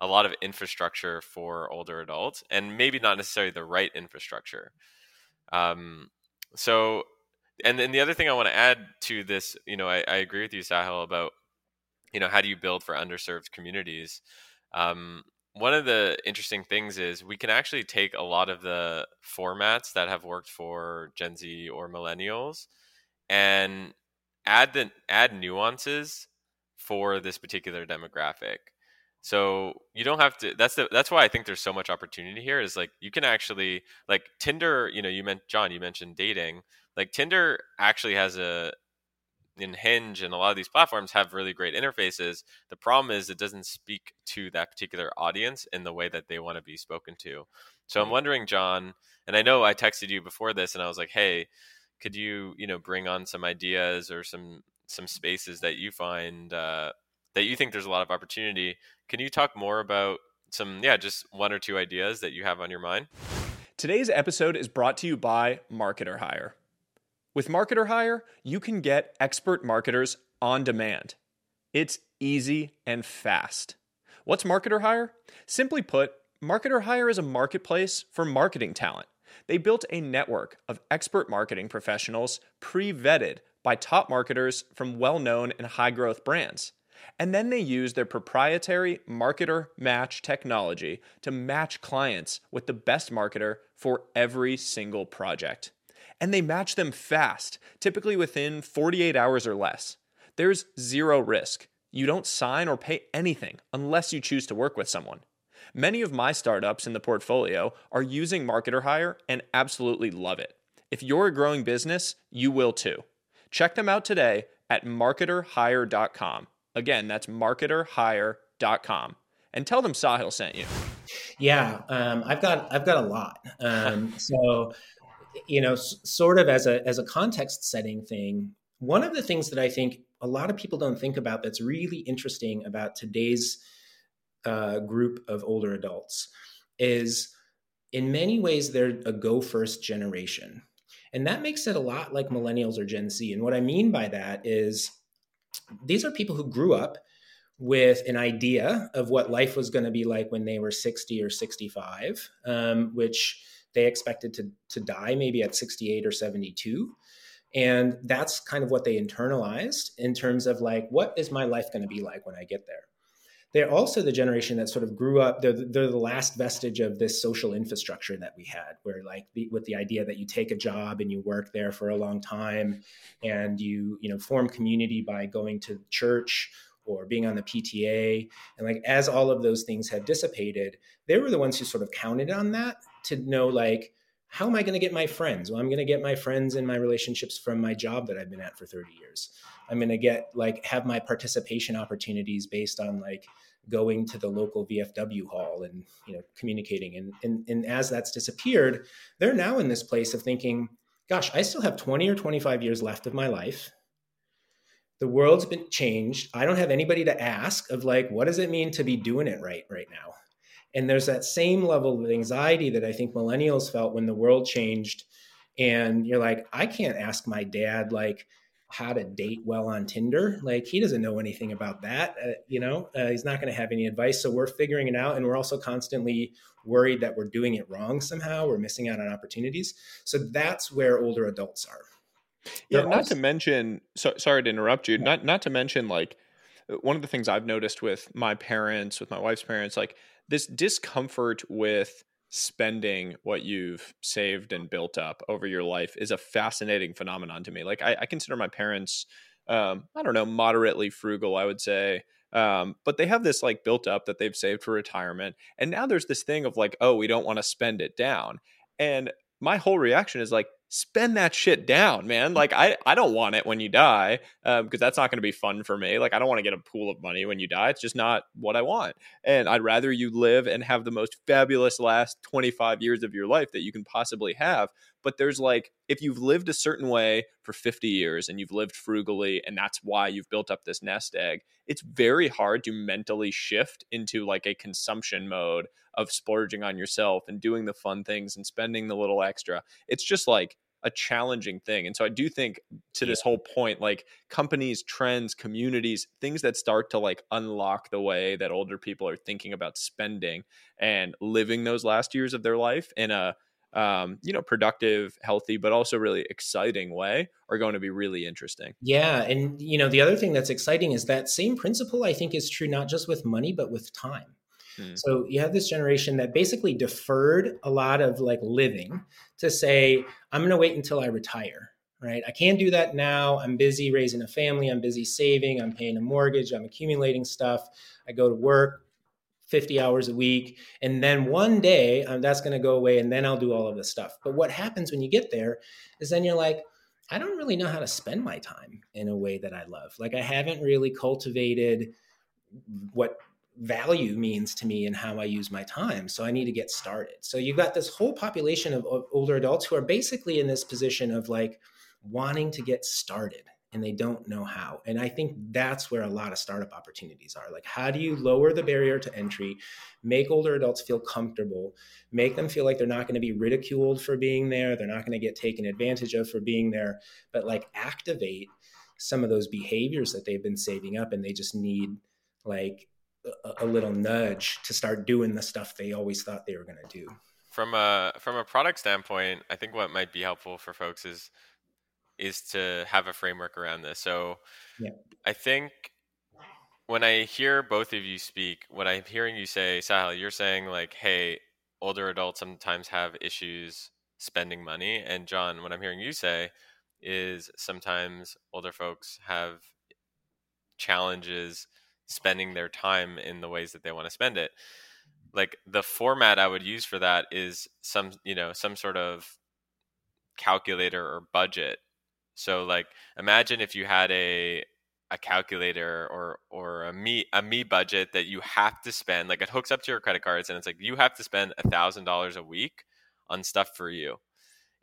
a lot of infrastructure for older adults and maybe not necessarily the right infrastructure. Um, so, and then the other thing I want to add to this, you know, I, I agree with you, Sahil, about, you know, how do you build for underserved communities? Um, one of the interesting things is we can actually take a lot of the formats that have worked for Gen Z or millennials and add the add nuances for this particular demographic. So you don't have to that's the that's why I think there's so much opportunity here is like you can actually like Tinder, you know, you meant John, you mentioned dating. Like Tinder actually has a in Hinge and a lot of these platforms have really great interfaces. The problem is it doesn't speak to that particular audience in the way that they want to be spoken to. So I'm mm-hmm. wondering, John, and I know I texted you before this, and I was like, "Hey, could you, you know, bring on some ideas or some some spaces that you find uh, that you think there's a lot of opportunity? Can you talk more about some, yeah, just one or two ideas that you have on your mind?" Today's episode is brought to you by Marketer Hire. With Marketer Hire, you can get expert marketers on demand. It's easy and fast. What's Marketer Hire? Simply put, Marketer Hire is a marketplace for marketing talent. They built a network of expert marketing professionals pre vetted by top marketers from well known and high growth brands. And then they use their proprietary marketer match technology to match clients with the best marketer for every single project and they match them fast, typically within 48 hours or less. There's zero risk. You don't sign or pay anything unless you choose to work with someone. Many of my startups in the portfolio are using Marketer Hire and absolutely love it. If you're a growing business, you will too. Check them out today at marketerhire.com. Again, that's marketerhire.com. and tell them Sahil sent you. Yeah, um, I've got I've got a lot. Um, so, you know, s- sort of as a as a context setting thing, one of the things that I think a lot of people don't think about that's really interesting about today's uh, group of older adults is, in many ways, they're a go first generation, and that makes it a lot like millennials or Gen Z. And what I mean by that is, these are people who grew up with an idea of what life was going to be like when they were 60 or 65, um, which they expected to, to die maybe at 68 or 72. And that's kind of what they internalized in terms of like, what is my life going to be like when I get there? They're also the generation that sort of grew up. They're, they're the last vestige of this social infrastructure that we had, where like the, with the idea that you take a job and you work there for a long time, and you you know form community by going to church or being on the PTA. And like as all of those things have dissipated, they were the ones who sort of counted on that to know like, how am I going to get my friends? Well, I'm going to get my friends and my relationships from my job that I've been at for 30 years. I'm going to get like have my participation opportunities based on like going to the local VFW hall and you know communicating. And and, and as that's disappeared, they're now in this place of thinking, gosh, I still have 20 or 25 years left of my life the world's been changed i don't have anybody to ask of like what does it mean to be doing it right right now and there's that same level of anxiety that i think millennials felt when the world changed and you're like i can't ask my dad like how to date well on tinder like he doesn't know anything about that uh, you know uh, he's not going to have any advice so we're figuring it out and we're also constantly worried that we're doing it wrong somehow we're missing out on opportunities so that's where older adults are yeah, not also, to mention. So, sorry to interrupt you. Not not to mention like one of the things I've noticed with my parents, with my wife's parents, like this discomfort with spending what you've saved and built up over your life is a fascinating phenomenon to me. Like I, I consider my parents, um, I don't know, moderately frugal. I would say. Um, but they have this like built up that they've saved for retirement. And now there's this thing of like, oh, we don't want to spend it down. And my whole reaction is like, spend that shit down, man. Like I, I don't want it when you die because um, that's not going to be fun for me. Like I don't want to get a pool of money when you die. It's just not what I want. And I'd rather you live and have the most fabulous last 25 years of your life that you can possibly have. But there's like if you've lived a certain way for 50 years and you've lived frugally and that's why you've built up this nest egg, it's very hard to mentally shift into like a consumption mode of splurging on yourself and doing the fun things and spending the little extra. It's just like a challenging thing. And so I do think to this whole point, like companies, trends, communities, things that start to like unlock the way that older people are thinking about spending and living those last years of their life in a um, you know, productive, healthy, but also really exciting way are going to be really interesting. Yeah. And, you know, the other thing that's exciting is that same principle, I think, is true not just with money, but with time. Hmm. So you have this generation that basically deferred a lot of like living to say, I'm going to wait until I retire, right? I can't do that now. I'm busy raising a family. I'm busy saving. I'm paying a mortgage. I'm accumulating stuff. I go to work 50 hours a week. And then one day um, that's going to go away and then I'll do all of this stuff. But what happens when you get there is then you're like, I don't really know how to spend my time in a way that I love. Like I haven't really cultivated what value means to me and how I use my time. So I need to get started. So you've got this whole population of, older adults who are basically in this position of like wanting to get started and they don't know how. And I think that's where a lot of startup opportunities are. Like, how do you lower the barrier to entry, make older adults feel comfortable, make them feel like they're not going to be ridiculed for being there, they're not going to get taken advantage of for being there, but like activate some of those behaviors that they've been saving up and they just need like a, a little nudge to start doing the stuff they always thought they were going to do. From a from a product standpoint, I think what might be helpful for folks is is to have a framework around this. So yeah. I think when I hear both of you speak, what I'm hearing you say, Sahil, you're saying like, hey, older adults sometimes have issues spending money. And John, what I'm hearing you say is sometimes older folks have challenges spending their time in the ways that they want to spend it. Like the format i would use for that is some you know some sort of calculator or budget. So like imagine if you had a a calculator or or a me a me budget that you have to spend like it hooks up to your credit cards and it's like you have to spend a thousand dollars a week on stuff for you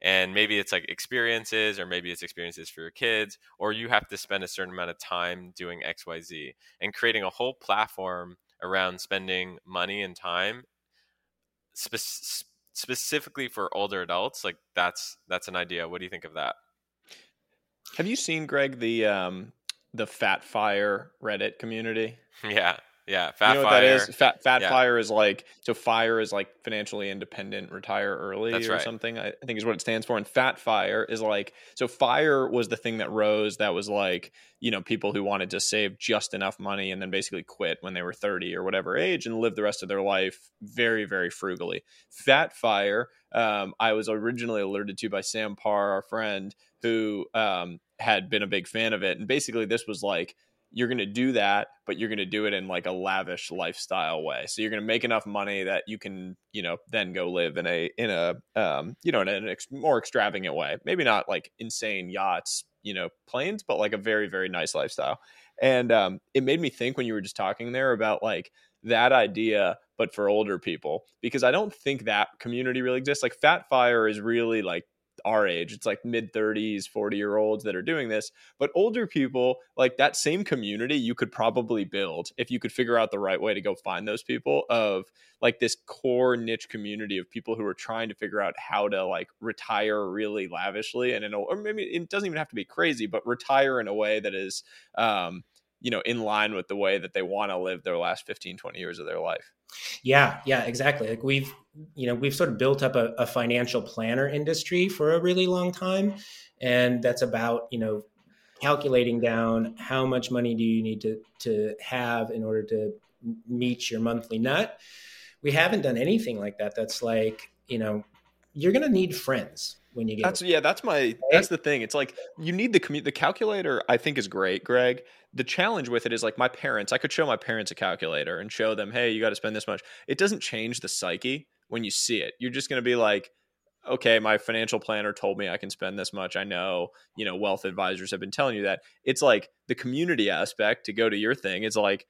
and maybe it's like experiences or maybe it's experiences for your kids or you have to spend a certain amount of time doing xyz and creating a whole platform around spending money and time spe- specifically for older adults like that's that's an idea. What do you think of that? Have you seen greg the um the fat fire reddit community? Yeah yeah, fat you know fire. what that is? Fat fat Yeah. fire is like so fire is like financially independent, retire early That's or right. something. I, I think is what it stands for. And fat fire is like so fire was the thing that rose that was like, you know, people who wanted to save just enough money and then basically quit when they were 30 or whatever age and live the rest of their life very, very frugally. Fat fire, um, I was originally alerted to by Sam Parr, our friend, who um had been a big fan of it. And basically this was like you're going to do that but you're going to do it in like a lavish lifestyle way. So you're going to make enough money that you can you know then go live in a in a um you know in an ex- more extravagant way. Maybe not like insane yachts you know planes but like a very very nice lifestyle. And um it made me think when you were just talking there about like that idea but for older people because i don't think that community really exists. Like fat fire is really like our age it's like mid 30s 40 year olds that are doing this but older people like that same community you could probably build if you could figure out the right way to go find those people of like this core niche community of people who are trying to figure out how to like retire really lavishly and in a, or maybe it doesn't even have to be crazy but retire in a way that is um you know in line with the way that they want to live their last 15 20 years of their life Yeah, yeah, exactly. Like we've, you know, we've sort of built up a, a financial planner industry for a really long time, and that's about you know calculating down how much money do you need to to have in order to meet your monthly nut. We haven't done anything like that. That's like you know you're going to need friends when you get That's yeah, that's my that's the thing. It's like you need the commu- the calculator I think is great, Greg. The challenge with it is like my parents, I could show my parents a calculator and show them, "Hey, you got to spend this much." It doesn't change the psyche when you see it. You're just going to be like, "Okay, my financial planner told me I can spend this much. I know, you know, wealth advisors have been telling you that." It's like the community aspect to go to your thing is like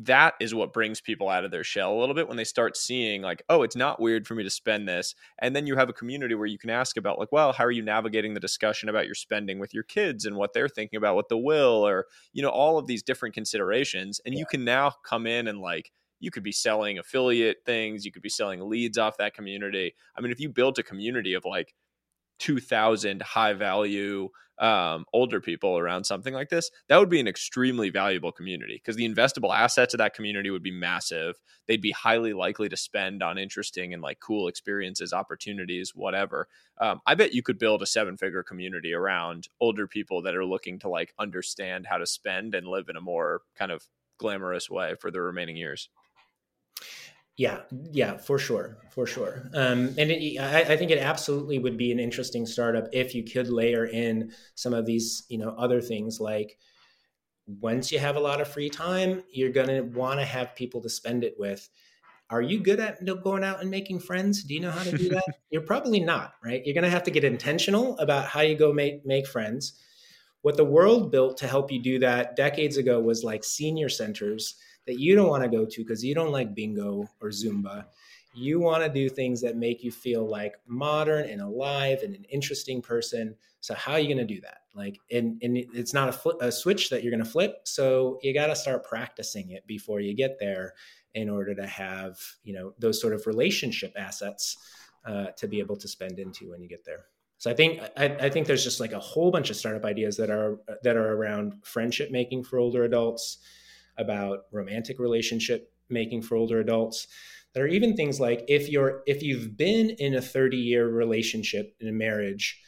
that is what brings people out of their shell a little bit when they start seeing like oh it's not weird for me to spend this. And then you have a community where you can ask about like well how are you navigating the discussion about your spending with your kids and what they're thinking about with the will? or you know all of these different considerations. And you can now come in and like you could be selling affiliate things you could be selling leads off that community. I mean if you built a community of like 2000 high value um, older people around something like this, that would be an extremely valuable community because the investable assets of that community would be massive. They'd be highly likely to spend on interesting and like cool experiences, opportunities, whatever. Um, I bet you could build a seven figure community around older people that are looking to like understand how to spend and live in a more kind of glamorous way for the remaining years. Yeah, yeah, for sure, for sure. Um, and it, I, I think it absolutely would be an interesting startup if you could layer in some of these, you know, other things like once you have a lot of free time, you're going to want to have people to spend it with. Are you good at going out and making friends? Do you know how to do that? you're probably not, right? You're going to have to get intentional about how you go make make friends. What the world built to help you do that decades ago was like senior centers that you don't want to go to because you don't like bingo or Zumba. You want to do things that make you feel like modern and alive and an interesting person. So how are you going to do that? Like, and, and it's not a, flip, a switch that you're going to flip. So you got to start practicing it before you get there in order to have, you know, those sort of relationship assets uh, to be able to spend into when you get there. So I think I, I, think there's just like a whole bunch of startup ideas that are that are around friendship making for older adults, about romantic relationship making for older adults. There are even things like if you're if you've been in a 30 year relationship in a marriage,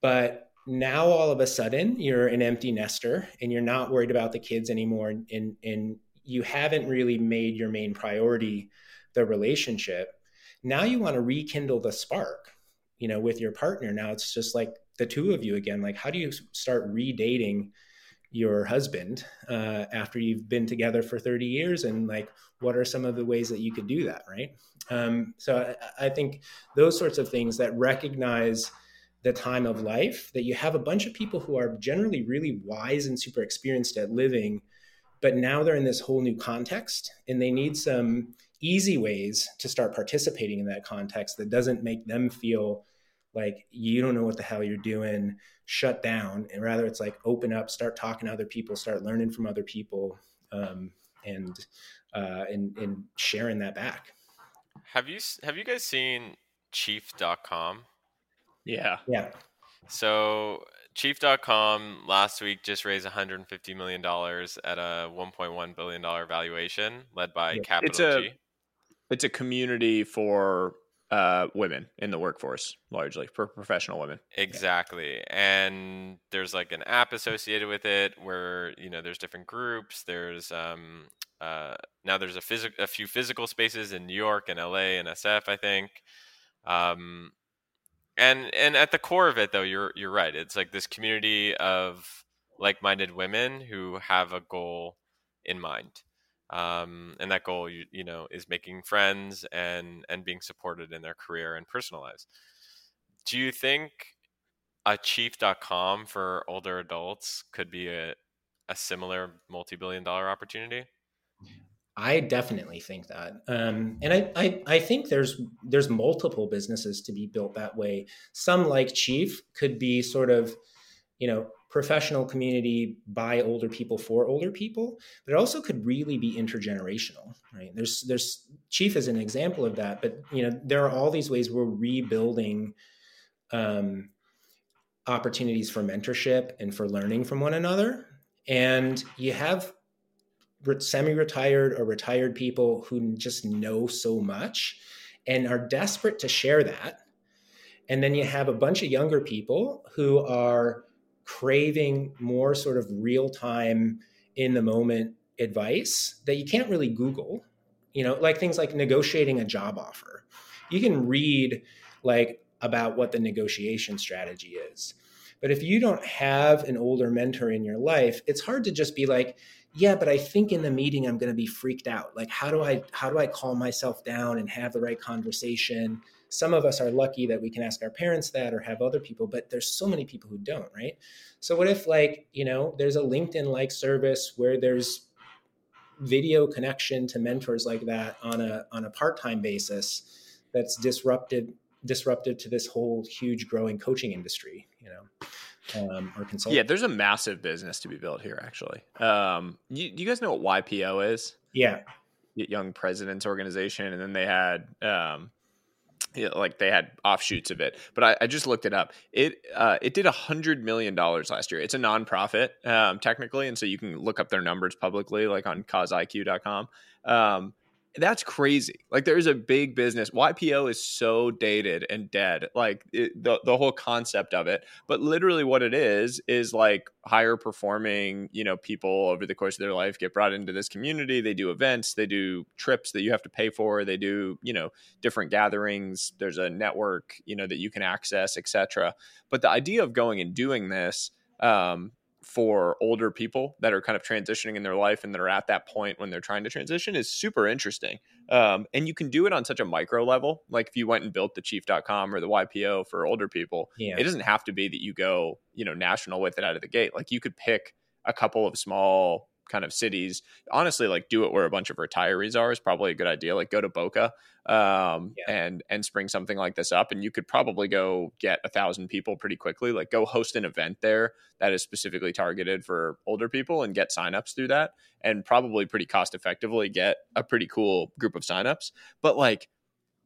but now all of a sudden you're an empty nester and you're not worried about the kids anymore and, and you haven't really made your main priority the relationship. Now you want to rekindle the spark you know with your partner now it's just like the two of you again like how do you start redating your husband uh, after you've been together for 30 years and like what are some of the ways that you could do that right? Um, so I, I, think those sorts of things that recognize the time of life that you have a bunch of people who are generally really wise and super experienced at living but now they're in this whole new context and they need some easy ways to start participating in that context that doesn't make them feel like you don't know what the hell you're doing shut down and rather it's like open up start talking to other people start learning from other people um, and uh, and and sharing that back have you have you guys seen chief.com yeah yeah so chief.com last week just raised 150 million dollars at a 1.1 billion dollar valuation led by yeah. capital it's a, G. it's a community for uh, women in the workforce, largely for professional women. Exactly, and there's like an app associated with it where you know there's different groups. There's um, uh, now there's a physical, a few physical spaces in New York and LA and SF, I think. Um, and and at the core of it, though, you're you're right. It's like this community of like-minded women who have a goal in mind um, and that goal you, you know is making friends and and being supported in their career and personal lives do you think a chief.com for older adults could be a, a similar multi-billion dollar opportunity I definitely think that, um, and I, I, I think there's there's multiple businesses to be built that way. Some like Chief could be sort of, you know, professional community by older people for older people, but it also could really be intergenerational, right? There's there's Chief is an example of that, but you know there are all these ways we're rebuilding um, opportunities for mentorship and for learning from one another, and you have semi-retired or retired people who just know so much and are desperate to share that. And then you have a bunch of younger people who are craving more sort of real time in the moment advice that you can't really google you know like things like negotiating a job offer. You can read like about what the negotiation strategy is but if you don't have an older mentor in your life it's hard to just be like yeah but i think in the meeting i'm going to be freaked out. Like how do i how do i calm myself down and have the right conversation some of us are lucky that we can ask our parents that or have other people but there's so many people who don't right so what if like you know there's a linkedin like service where there's video connection to mentors like that on a on a part-time basis that's disrupted disruptive to this whole huge growing coaching industry you know um, or consulting. Yeah, there's a massive business to be built here. Actually, um, you, you guys know what YPO is? Yeah, Young Presidents Organization, and then they had um, like they had offshoots of it. But I, I just looked it up. It uh, it did a hundred million dollars last year. It's a nonprofit um, technically, and so you can look up their numbers publicly, like on causeIQ.com. Um, that's crazy. Like there is a big business. YPO is so dated and dead. Like it, the the whole concept of it. But literally, what it is is like higher performing, you know, people over the course of their life get brought into this community. They do events. They do trips that you have to pay for. They do you know different gatherings. There's a network you know that you can access, etc. But the idea of going and doing this um, for older people that are kind of transitioning in their life and that are at that point when they're trying to transition is super interesting. Um, and you can do it on such a micro level. Like if you went and built the chief.com or the YPO for older people, yeah. it doesn't have to be that you go, you know, national with it out of the gate. Like you could pick a couple of small kind of cities. Honestly, like do it where a bunch of retirees are is probably a good idea. Like go to Boca um, yeah. and and spring something like this up, and you could probably go get a thousand people pretty quickly. Like go host an event there that is specifically targeted for older people and get signups through that, and probably pretty cost effectively get a pretty cool group of signups. But like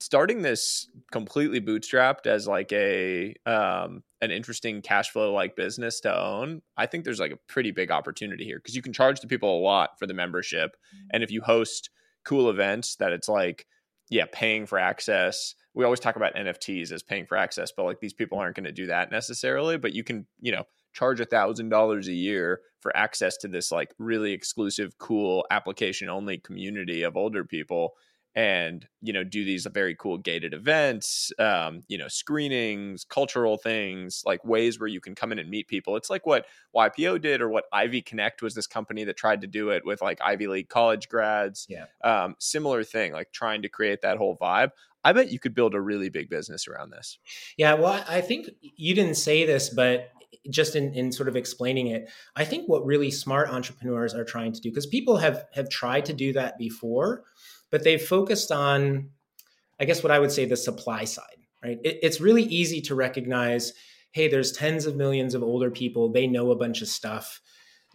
starting this completely bootstrapped as like a um, an interesting cash flow like business to own, I think there's like a pretty big opportunity here because you can charge the people a lot for the membership, mm-hmm. and if you host cool events that it's like yeah paying for access we always talk about nfts as paying for access but like these people aren't going to do that necessarily but you can you know charge a thousand dollars a year for access to this like really exclusive cool application only community of older people and you know do these very cool gated events um, you know screenings cultural things like ways where you can come in and meet people. It's like what ypo did or what ivy connect was this company that tried to do it with like ivy league college grads yeah. um, similar thing like trying to create that whole vibe. I bet you could build a really big business around this. Yeah well i think you didn't say this but just in, in sort of explaining it i think what really smart entrepreneurs are trying to do because people have have tried to do that before but they've focused on, I guess, what I would say the supply side, right? It, it's really easy to recognize, hey, there's tens of millions of older people. They know a bunch of stuff.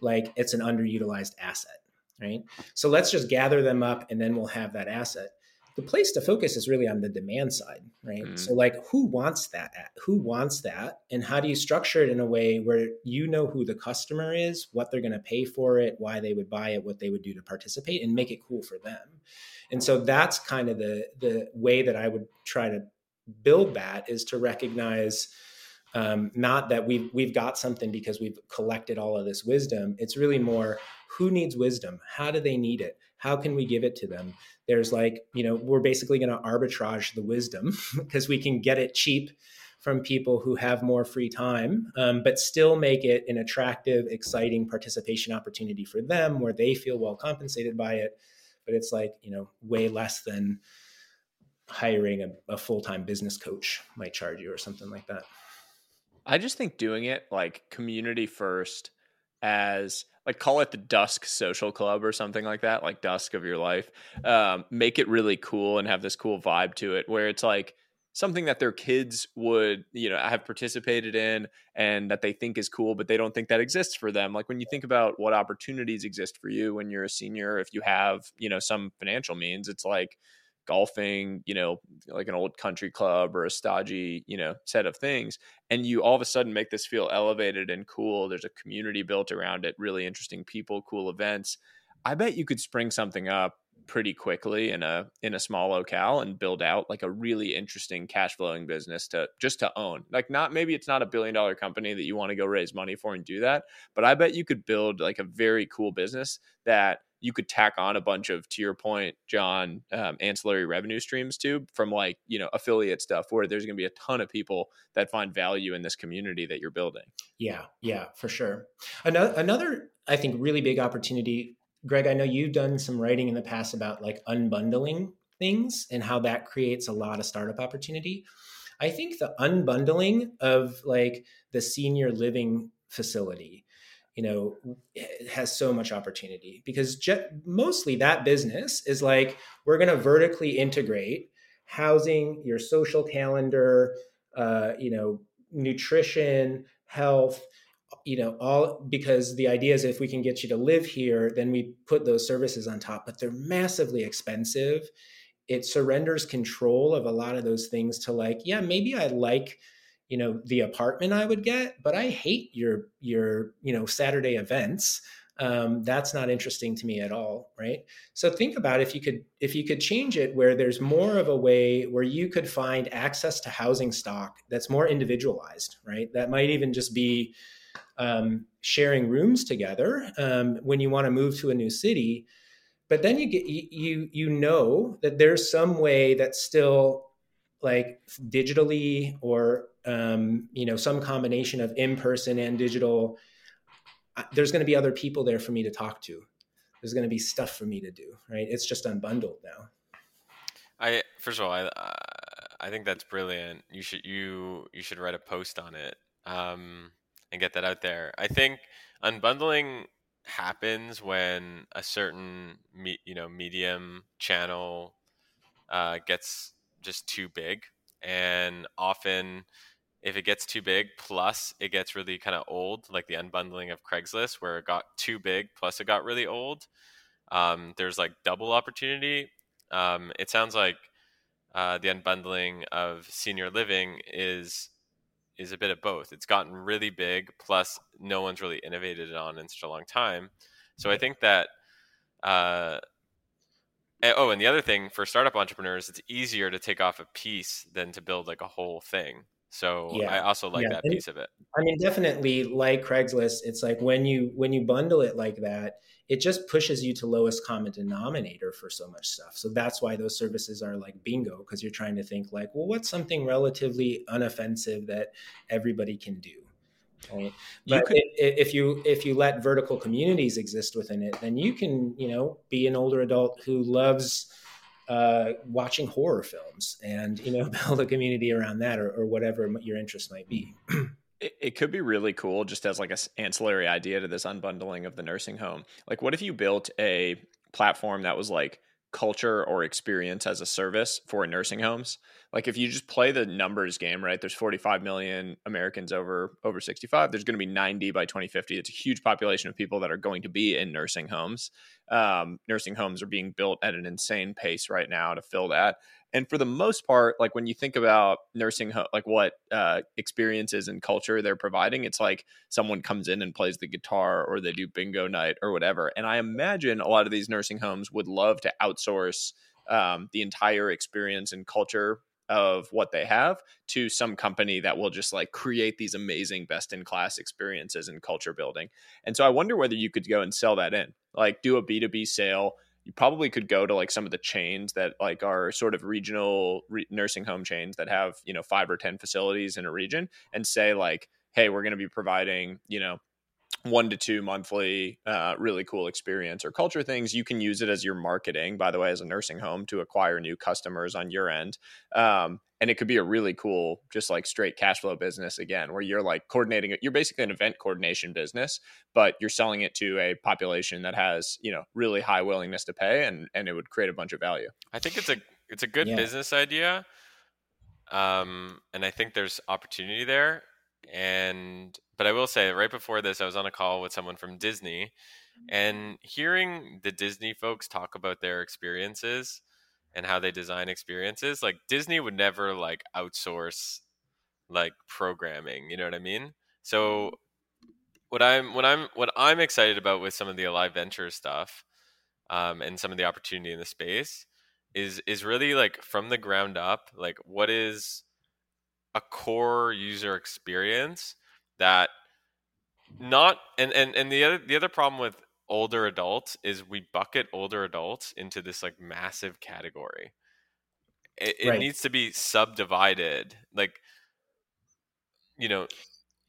Like it's an underutilized asset, right? So let's just gather them up and then we'll have that asset the place to focus is really on the demand side right mm. so like who wants that who wants that and how do you structure it in a way where you know who the customer is what they're going to pay for it why they would buy it what they would do to participate and make it cool for them and so that's kind of the the way that i would try to build that is to recognize um, not that we've we've got something because we've collected all of this wisdom. It's really more who needs wisdom? How do they need it? How can we give it to them? There's like you know we're basically going to arbitrage the wisdom because we can get it cheap from people who have more free time um, but still make it an attractive exciting participation opportunity for them where they feel well compensated by it but it's like you know way less than hiring a, a full-time business coach might charge you or something like that. I just think doing it like community first as like call it the dusk social club or something like that like dusk of your life um, make it really cool and have this cool vibe to it where it's like something that their kids would you know have participated in and that they think is cool but they don't think that exists for them like when you think about what opportunities exist for you when you're a senior if you have you know some financial means it's like golfing, you know, like an old country club or a stodgy, you know, set of things. And you all of a sudden make this feel elevated and cool. There's a community built around it, really interesting people, cool events. I bet you could spring something up pretty quickly in a in a small locale and build out like a really interesting cash flowing business to just to own. Like not maybe it's not a billion dollar company that you want to go raise money for and do that, but I bet you could build like a very cool business that you could tack on a bunch of to your point john um, ancillary revenue streams too from like you know affiliate stuff where there's going to be a ton of people that find value in this community that you're building yeah yeah for sure another, another i think really big opportunity greg i know you've done some writing in the past about like unbundling things and how that creates a lot of startup opportunity. I think the unbundling of like the senior living facility you know has so much opportunity because je- mostly that business is like we're going to vertically integrate housing your social calendar uh, you know nutrition health you know all because the idea is if we can get you to live here then we put those services on top but they're massively expensive. It surrenders control of a lot of those things to like yeah maybe i like you know the apartment i would get but i hate your your you know saturday events. Um, that's not interesting to me at all right? So think about if you could if you could change it where there's more of a way where you could find access to housing stock that's more individualized right? That might even just be um, sharing rooms together um, when you want to move to a new city. But then you get you you know that there's some way that's still like digitally or um, you know some combination of in person and digital there's going to be other people there for me to talk to. There's going to be stuff for me to do right? It's just unbundled now. I first of all i uh, i think that's brilliant. You should you you should write a post on it. Um, and get that out there. I think unbundling happens when a certain me, you know medium channel uh, gets just too big and often if it gets too big plus it gets really kind of old like the unbundling of craigslist where it got too big plus it got really old um, there's like double opportunity. Um, it sounds like uh, the unbundling of senior living is is a bit of both. It's gotten really big plus no one's really innovated on in such a long time. So i think that uh, oh, and the other thing for startup entrepreneurs, it's easier to take off a piece than to build like a whole thing. So yeah. I also like yeah. that piece of it. I mean, definitely like Craigslist, it's like when you when you bundle it like that, it just pushes you to lowest common denominator for so much stuff. So that's why those services are like bingo because you're trying to think like, well, what's something relatively unoffensive that everybody can do? Right. But could, if you if you let vertical communities exist within it, then you can you know be an older adult who loves uh, watching horror films and you know build a community around that or, or whatever your interest might be. it, it could be really cool just as like a ancillary idea to this unbundling of the nursing home. Like, what if you built a platform that was like culture or experience as a service for nursing homes? like if you just play the numbers game, right? There's 45 million Americans over over 65. There's going to be 90 by 2050. It's a huge population of people that are going to be in nursing homes. Um, nursing homes are being built at an insane pace right now to fill that. And for the most part, like when you think about nursing home, like what uh, experiences and culture they're providing, it's like someone comes in and plays the guitar or they do bingo night or whatever. And I imagine a lot of these nursing homes would love to outsource um, the entire experience and culture of what they have to some company that will just like create these amazing best in class experiences and culture building. And so I wonder whether you could go and sell that in, like do a B2B sale. You probably could go to like some of the chains that like are sort of regional re- nursing home chains that have, you know, 5 or 10 facilities in a region and say like, "Hey, we're going to be providing, you know, one to two monthly uh, really cool experience or culture things. You can use it as your marketing by the way as a nursing home to acquire new customers on your end. Um, and it could be a really cool just like straight cash flow business again where you're like coordinating it you're basically an event coordination business but you're selling it to a population that has you know really high willingness to pay and and it would create a bunch of value i think it's a it's a good yeah. business idea um, and i think there's opportunity there and but I will say right before this, I was on a call with someone from Disney, and hearing the Disney folks talk about their experiences and how they design experiences, like Disney would never like outsource like programming. You know what I mean? So what I'm what I'm what I'm excited about with some of the Alive venture stuff um, and some of the opportunity in the space is is really like from the ground up. Like what is a core user experience that not and and and the other the other problem with older adults is we bucket older adults into this like massive category. It, it right. needs to be subdivided, like you know,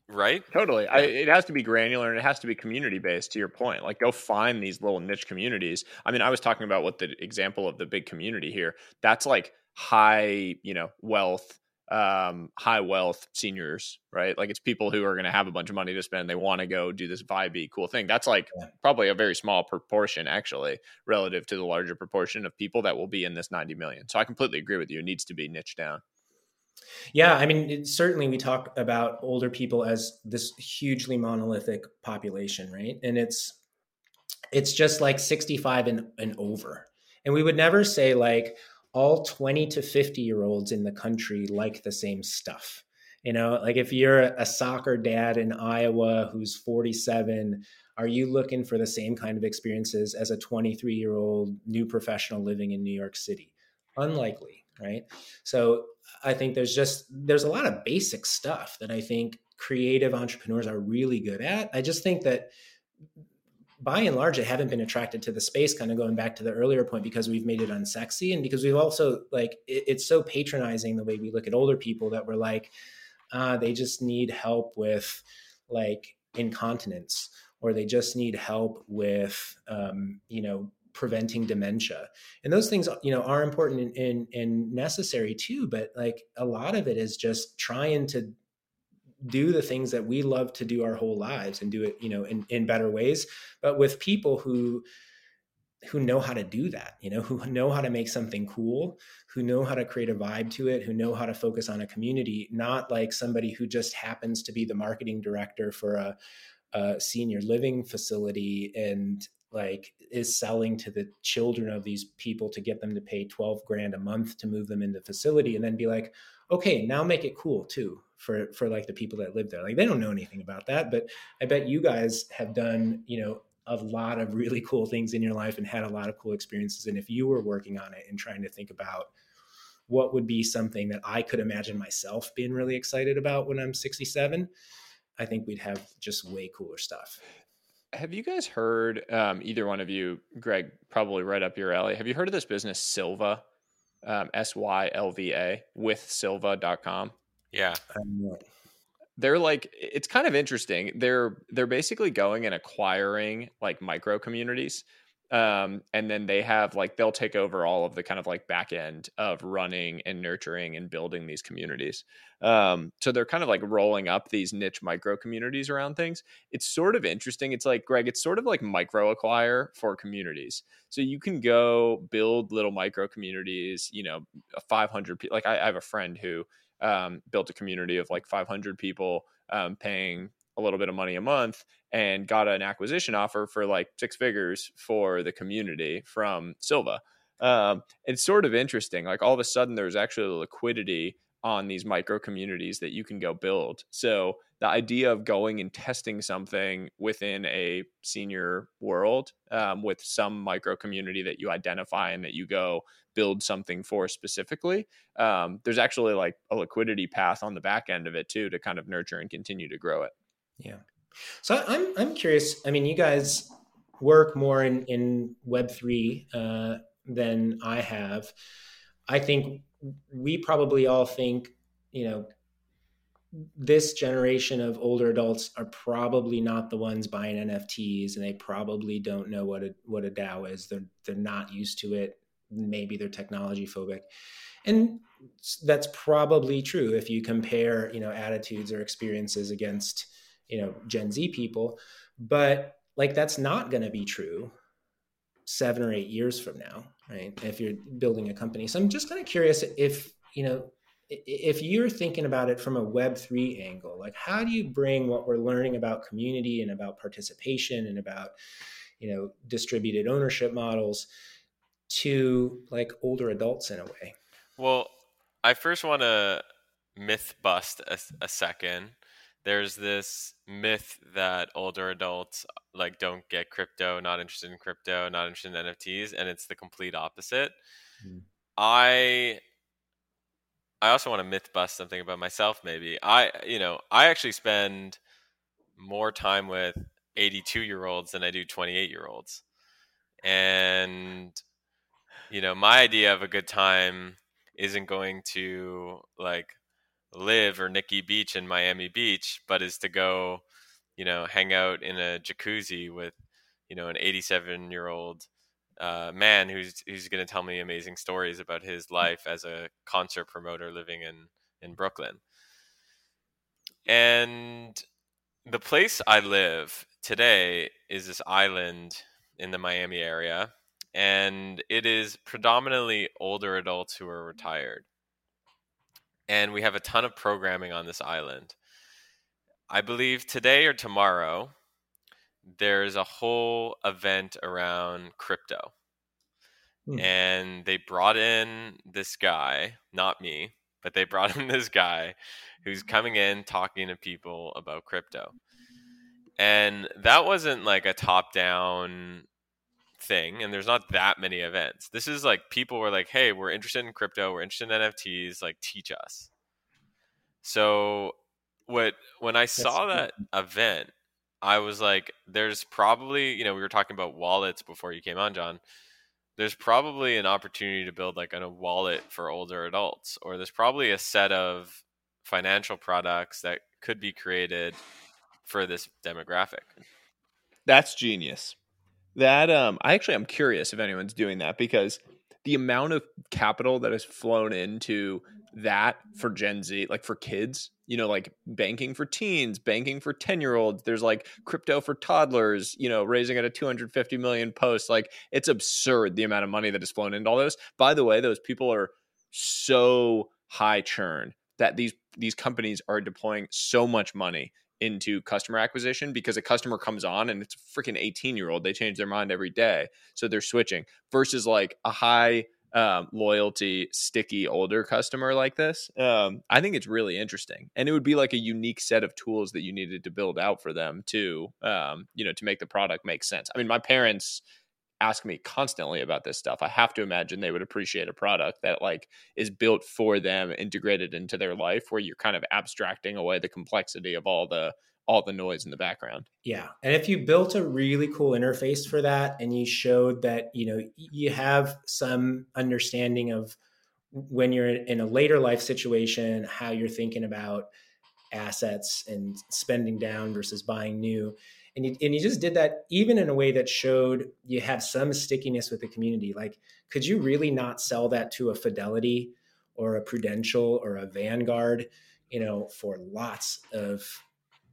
right? Totally. Yeah. I, it has to be granular and it has to be community based. To your point, like go find these little niche communities. I mean, I was talking about what the example of the big community here. That's like high, you know, wealth um, high wealth seniors, right? Like it's people who are going to have a bunch of money to spend. They want to go do this vibey cool thing. That's like yeah. probably a very small proportion, actually, relative to the larger proportion of people that will be in this 90 million. So I completely agree with you. It needs to be niched down. Yeah, I mean, it, certainly we talk about older people as this hugely monolithic population, right? And it's it's just like 65 and, and over. And we would never say like, all 20 to 50 year olds in the country like the same stuff. You know, like if you're a soccer dad in Iowa who's 47, are you looking for the same kind of experiences as a 23 year old new professional living in New York City? Unlikely, right? So I think there's just there's a lot of basic stuff that I think creative entrepreneurs are really good at. I just think that by and large, I haven't been attracted to the space, kind of going back to the earlier point, because we've made it unsexy and because we've also like it, it's so patronizing the way we look at older people that we're like, uh, they just need help with like incontinence or they just need help with um, you know preventing dementia. And those things you know are important and, and necessary too but like a lot of it is just trying to do the things that we love to do our whole lives and do it you know in, in better ways. But with people who who know how to do that you know who know how to make something cool who know how to create a vibe to it who know how to focus on a community not like somebody who just happens to be the marketing director for a, a senior living facility and like is selling to the children of these people to get them to pay 12 grand a month to move them into the facility and then be like okay now make it cool too for for like the people that live there like they don't know anything about that but i bet you guys have done you know a lot of really cool things in your life and had a lot of cool experiences and if you were working on it and trying to think about what would be something that I could imagine myself being really excited about when I'm 67, I think we'd have just way cooler stuff. Have you guys heard, um, either one of you, Greg, probably right up your alley? Have you heard of this business, Sylva? Um, S Y L V A, with Sylva.com? Yeah. They're like, it's kind of interesting. They're they're basically going and acquiring like micro communities um, and then they have like they'll take over all of the kind of like back end of running and nurturing and building these communities um, so they're kind of like rolling up these niche micro communities around things it's sort of interesting it's like greg it's sort of like MicroAcquire for communities so you can go build little micro communities you know 500 people like I, I, have a friend who um, built a community of like 500 people um, paying a little bit of money a month and got an acquisition offer for like six figures for the community from Sylva. Um, it's sort of interesting. Like all of a sudden, there's actually liquidity on these micro communities that you can go build. So the idea of going and testing something within a senior world um, with some micro community that you identify and that you go build something for specifically, um, there's actually like a liquidity path on the back end of it too to kind of nurture and continue to grow it. Yeah. So I'm I'm curious. I mean, you guys work more in in Web three uh, than I have. I think we probably all think, you know, this generation of older adults are probably not the ones buying NFTs, and they probably don't know what a what a DAO is. They're they're not used to it. Maybe they're technology phobic, and that's probably true if you compare, you know, attitudes or experiences against you know gen z people. But like that's not going to be true seven or eight years from now right? If you're building a company. So i'm just kind of curious if you know if you're thinking about it from a web3 angle like how do you bring what we're learning about community and about participation and about you know distributed ownership models to like older adults in a way well i first want to myth bust a, a second there's this myth that older adults like don't get crypto, not interested in crypto, not interested in NFTs, and it's the complete opposite. Mm. I I also want to myth bust something about myself maybe. I you know, I actually spend more time with 82 year olds than I do 28 year olds. And you know, my idea of a good time isn't going to like LIV or Nikki Beach in Miami Beach, but is to go, you know, hang out in a jacuzzi with, you know, an 87 year old uh, man who's who's going to tell me amazing stories about his life as a concert promoter living in in Brooklyn. And the place I live today is this island in the Miami area, and it is predominantly older adults who are retired and we have a ton of programming on this island. I believe today or tomorrow, there's a whole event around crypto. Hmm. And they brought in this guy, not me, but they brought in this guy who's coming in talking to people about crypto. And that wasn't like a top down thing and there's not that many events. This is like people were like hey we're interested in crypto we're interested in nfts like teach us. So what when i saw that event i was like there's probably you know we were talking about wallets before you came on john. There's probably an opportunity to build like a wallet for older adults or there's probably a set of financial products that could be created for this demographic. That's genius that um, I actually I'm curious if anyone's doing that because the amount of capital that has flown into that for Gen Z, like for kids, you know, like banking for teens, banking for 10 year olds, there's like crypto for toddlers, you know, raising at a 250 million post. Like it's absurd the amount of money that has flown into all those. By the way, those people are so high churn that these these companies are deploying so much money into customer acquisition because a customer comes on and it's a freaking 18 year old. They change their mind every day. So they're switching versus like a high um, loyalty, sticky older customer like this. Um, I think it's really interesting. And it would be like a unique set of tools that you needed to build out for them to, um, you know, to make the product make sense. I mean, my parents ask me constantly about this stuff. I have to imagine they would appreciate a product that like is built for them, integrated into their life, where you're kind of abstracting away the complexity of all the all the noise in the background. Yeah. And if you built a really cool interface for that and you showed that, you know, you have some understanding of when you're in a later life situation, how you're thinking about assets and spending down versus buying new. And you, and you just did that even in a way that showed you have some stickiness with the community. Like, could you really not sell that to a Fidelity or a Prudential or a Vanguard, you know, for lots of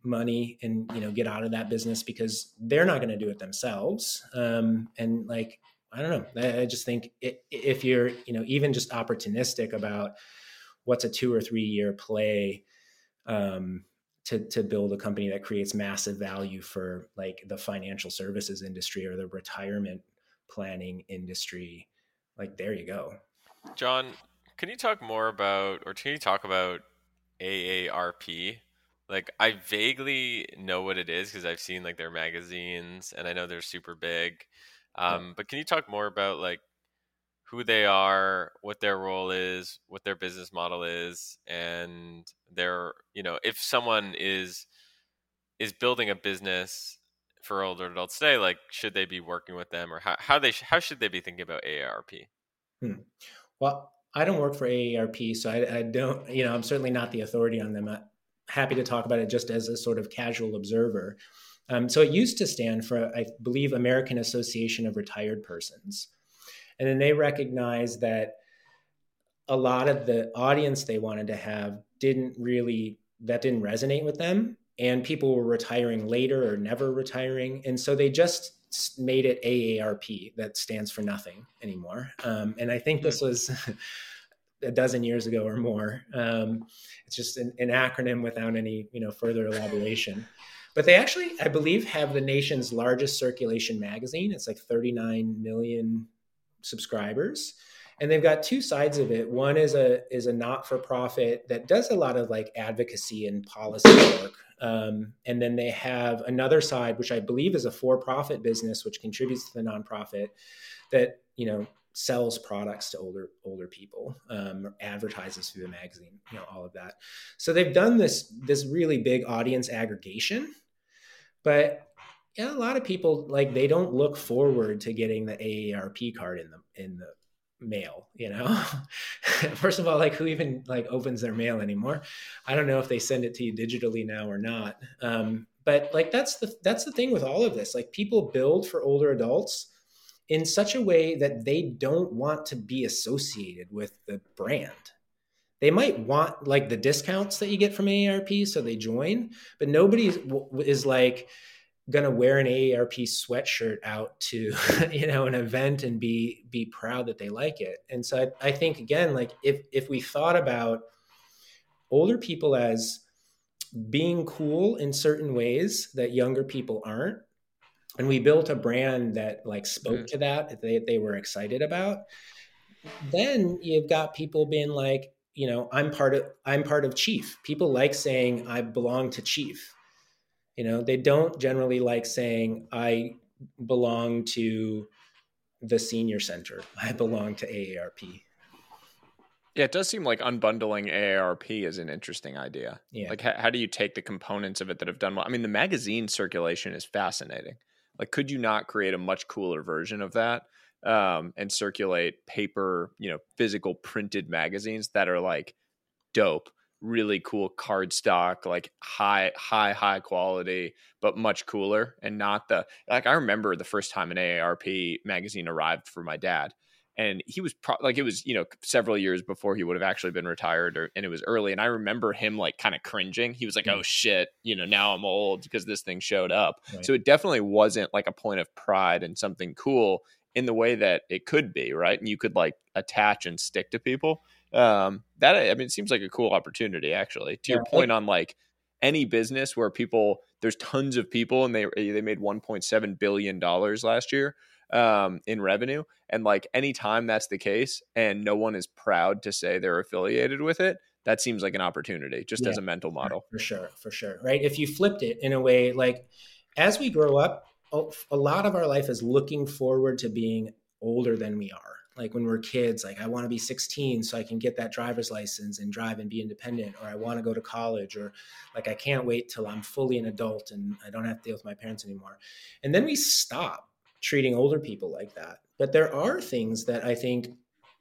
money and you know get out of that business? Because they're not going to do it themselves. Um, and like i don't know. I, just think it, if you're you know even just opportunistic about what's a two or three year play um, to, to build a company that creates massive value for like the financial services industry or the retirement planning industry like there you go john can you talk more about or can you talk about aarp like I vaguely know what it is because I've seen like their magazines and I know they're super big. Um, but can you talk more about like who they are, what their role is, what their business model is, and their you know if someone is is building a business for older adults today, like should they be working with them or how how they how should they be thinking about AARP? Hmm. Well, I don't work for AARP, so I, I, don't you know I'm certainly not the authority on them happy to talk about it just as a sort of casual observer. Um, so it used to stand for, I believe, American Association of Retired Persons. And then they recognized that a lot of the audience they wanted to have didn't really, that didn't resonate with them. And people were retiring later or never retiring. And so they just made it AARP, that stands for nothing anymore. Um, and I think this was a dozen years ago or more. Um, it's just an, an, acronym without any you know further elaboration. But they actually, I believe, have the nation's largest circulation magazine. It's like 39 million subscribers, and they've got two sides of it. One is a is a not for profit that does a lot of like advocacy and policy work. Um, and then they have another side, which I believe is a for profit business, which contributes to the nonprofit that you know sells products to older older people um, advertises through the magazine you know all of that so they've done this this really big audience aggregation but yeah, a lot of people like they don't look forward to getting the AARP card in the in the mail you know? First of all like who even like opens their mail anymore? I don't know if they send it to you digitally now or not. Um, but like that's the that's the thing with all of this. Like people build for older adults in such a way that they don't want to be associated with the brand. They might want like the discounts that you get from AARP, so they join, but nobody is like going to wear an AARP sweatshirt out to you know an event and be be proud that they like it. And so I, I think again, like if if we thought about older people as being cool in certain ways that younger people aren't and we built a brand that like spoke mm. to that, that they, they were excited about then you've got people being like you know i'm part of i'm part of chief people like saying i belong to chief you know they don't generally like saying i belong to the senior center i belong to aarp yeah, it does seem like unbundling AARP is an interesting idea. Yeah. Like, how, how, do you take the components of it that have done well? I mean, the magazine circulation is fascinating. Like, could you not create a much cooler version of that um, and circulate paper, you know, physical printed magazines that are like dope, really cool card stock, like high, high, high quality, but much cooler and not the like. I remember the first time an AARP magazine arrived for my dad and he was pro- like it was you know several years before he would have actually been retired or, and it was early and i remember him like kind of cringing he was like oh mm. shit you know now i'm old because this thing showed up right. so it definitely wasn't like a point of pride and something cool in the way that it could be right and you could like attach and stick to people um that i mean it seems like a cool opportunity actually to yeah. your point on like any business where people there's tons of people and they they made 1.7 billion dollars last year um, in revenue. And like anytime that's the case and no one is proud to say they're affiliated with it, that seems like an opportunity just yeah, as a mental model. For sure, for sure. Right. If you flipped it in a way like as we grow up, a lot of our life is looking forward to being older than we are like when we're kids like i want to be 16 so i can get that driver's license and drive and be independent or i want to go to college or like i can't wait till i'm fully an adult and i don't have to deal with my parents anymore. And then we stop treating older people like that. But there are things that i think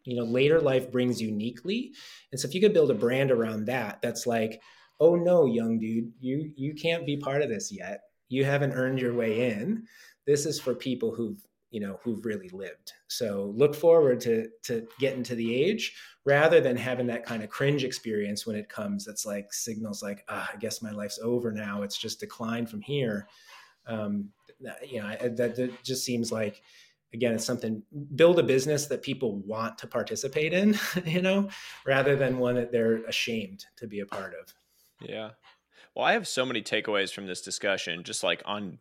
you know later life brings uniquely. And so if you could build a brand around that that's like oh no young dude you you can't be part of this yet. You haven't earned your way in. This is for people who've you know who've really lived. So look forward to to getting to the age rather than having that kind of cringe experience when it comes. That's like signals like ah, i guess my life's over now. It's just decline from here. Um, you know that, that just seems like again it's something build a business that people want to participate in you know rather than one that they're ashamed to be a part of. Yeah. Well i have so many takeaways from this discussion just like on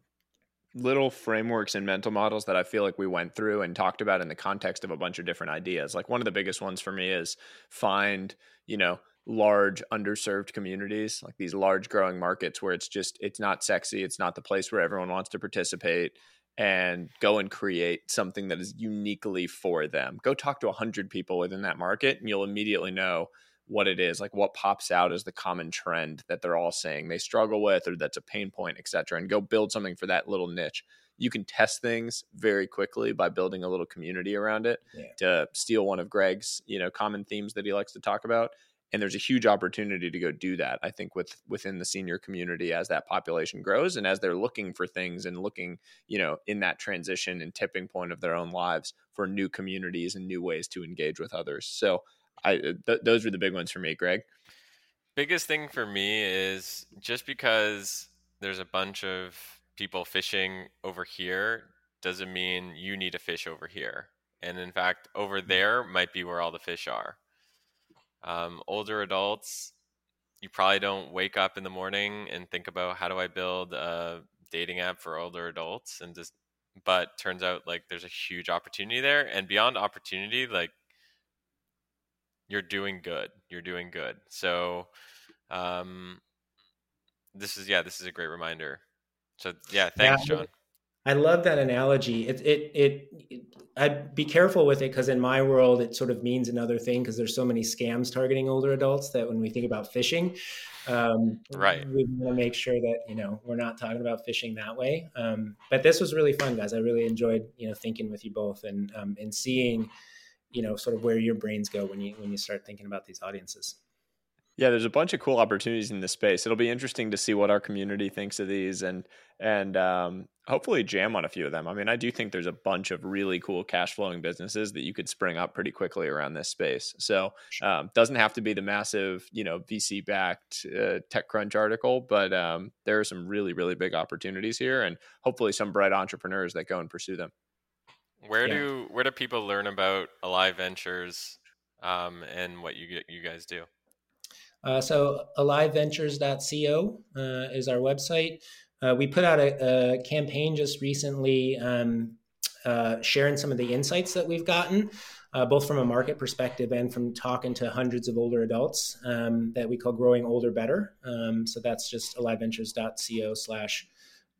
little frameworks and mental models that I feel like we went through and talked about in the context of a bunch of different ideas. Like one of the biggest ones for me is find, you know, large underserved communities, like these large growing markets where it's just it's not sexy, it's not the place where everyone wants to participate and go and create something that is uniquely for them. Go talk to 100 people within that market and you'll immediately know what it is like what pops out as the common trend that they're all saying they struggle with or that's a pain point etc and go build something for that little niche you can test things very quickly by building a little community around it yeah. to steal one of greg's you know common themes that he likes to talk about and there's a huge opportunity to go do that i think with within the senior community as that population grows and as they're looking for things and looking you know in that transition and tipping point of their own lives for new communities and new ways to engage with others so I uh, th- those were the big ones for me, Greg. Biggest thing for me is just because there's a bunch of people fishing over here doesn't mean you need to fish over here. And in fact, over mm. there might be where all the fish are. Um, older adults, you probably don't wake up in the morning and think about how do I build a dating app for older adults and just but turns out like there's a huge opportunity there and beyond opportunity like you're doing good. You're doing good. So, um, this is yeah, this is a great reminder. So yeah, thanks, yeah, John. I love that analogy. It it it. it I'd be careful with it because in my world it sort of means another thing because there's so many scams targeting older adults that when we think about fishing, um, right, we want to make sure that you know we're not talking about fishing that way. Um, but this was really fun, guys. I really enjoyed you know thinking with you both and um, and seeing you know sort of where your brains go when you when you start thinking about these audiences. Yeah there's a bunch of cool opportunities in this space. It'll be interesting to see what our community thinks of these and and um, hopefully jam on a few of them. I mean i do think there's a bunch of really cool cash flowing businesses that you could spring up pretty quickly around this space. So um, doesn't have to be the massive you know vc backed uh, techcrunch article but um, there are some really really big opportunities here and hopefully some bright entrepreneurs that go and pursue them where yeah. do where do people learn about Alive Ventures um, and what you you guys do? Uh, so aliveventures.co uh, is our website. Uh, we put out a, a campaign just recently um, uh, sharing some of the insights that we've gotten, uh, both from a market perspective and from talking to hundreds of older adults um, that we call Growing Older Better. Um, so that's just aliveventures.co slash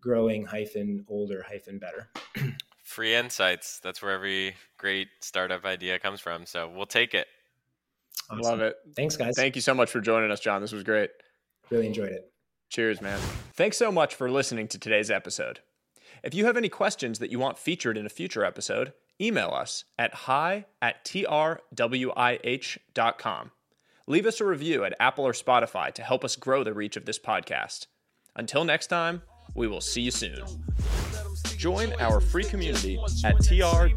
growing hyphen older hyphen better. free insights. That's where every great startup idea comes from. So we'll take it. Awesome. Love it. Thanks, guys. Thank you so much for joining us, John. This was great. Really enjoyed it. Cheers, man. Thanks so much for listening to today's episode. If you have any questions that you want featured in a future episode, email us at hi at trwih.com. Leave us a review at Apple or Spotify to help us grow the reach of this podcast. Until next time, we will see you soon. Join our free community at trwih.com.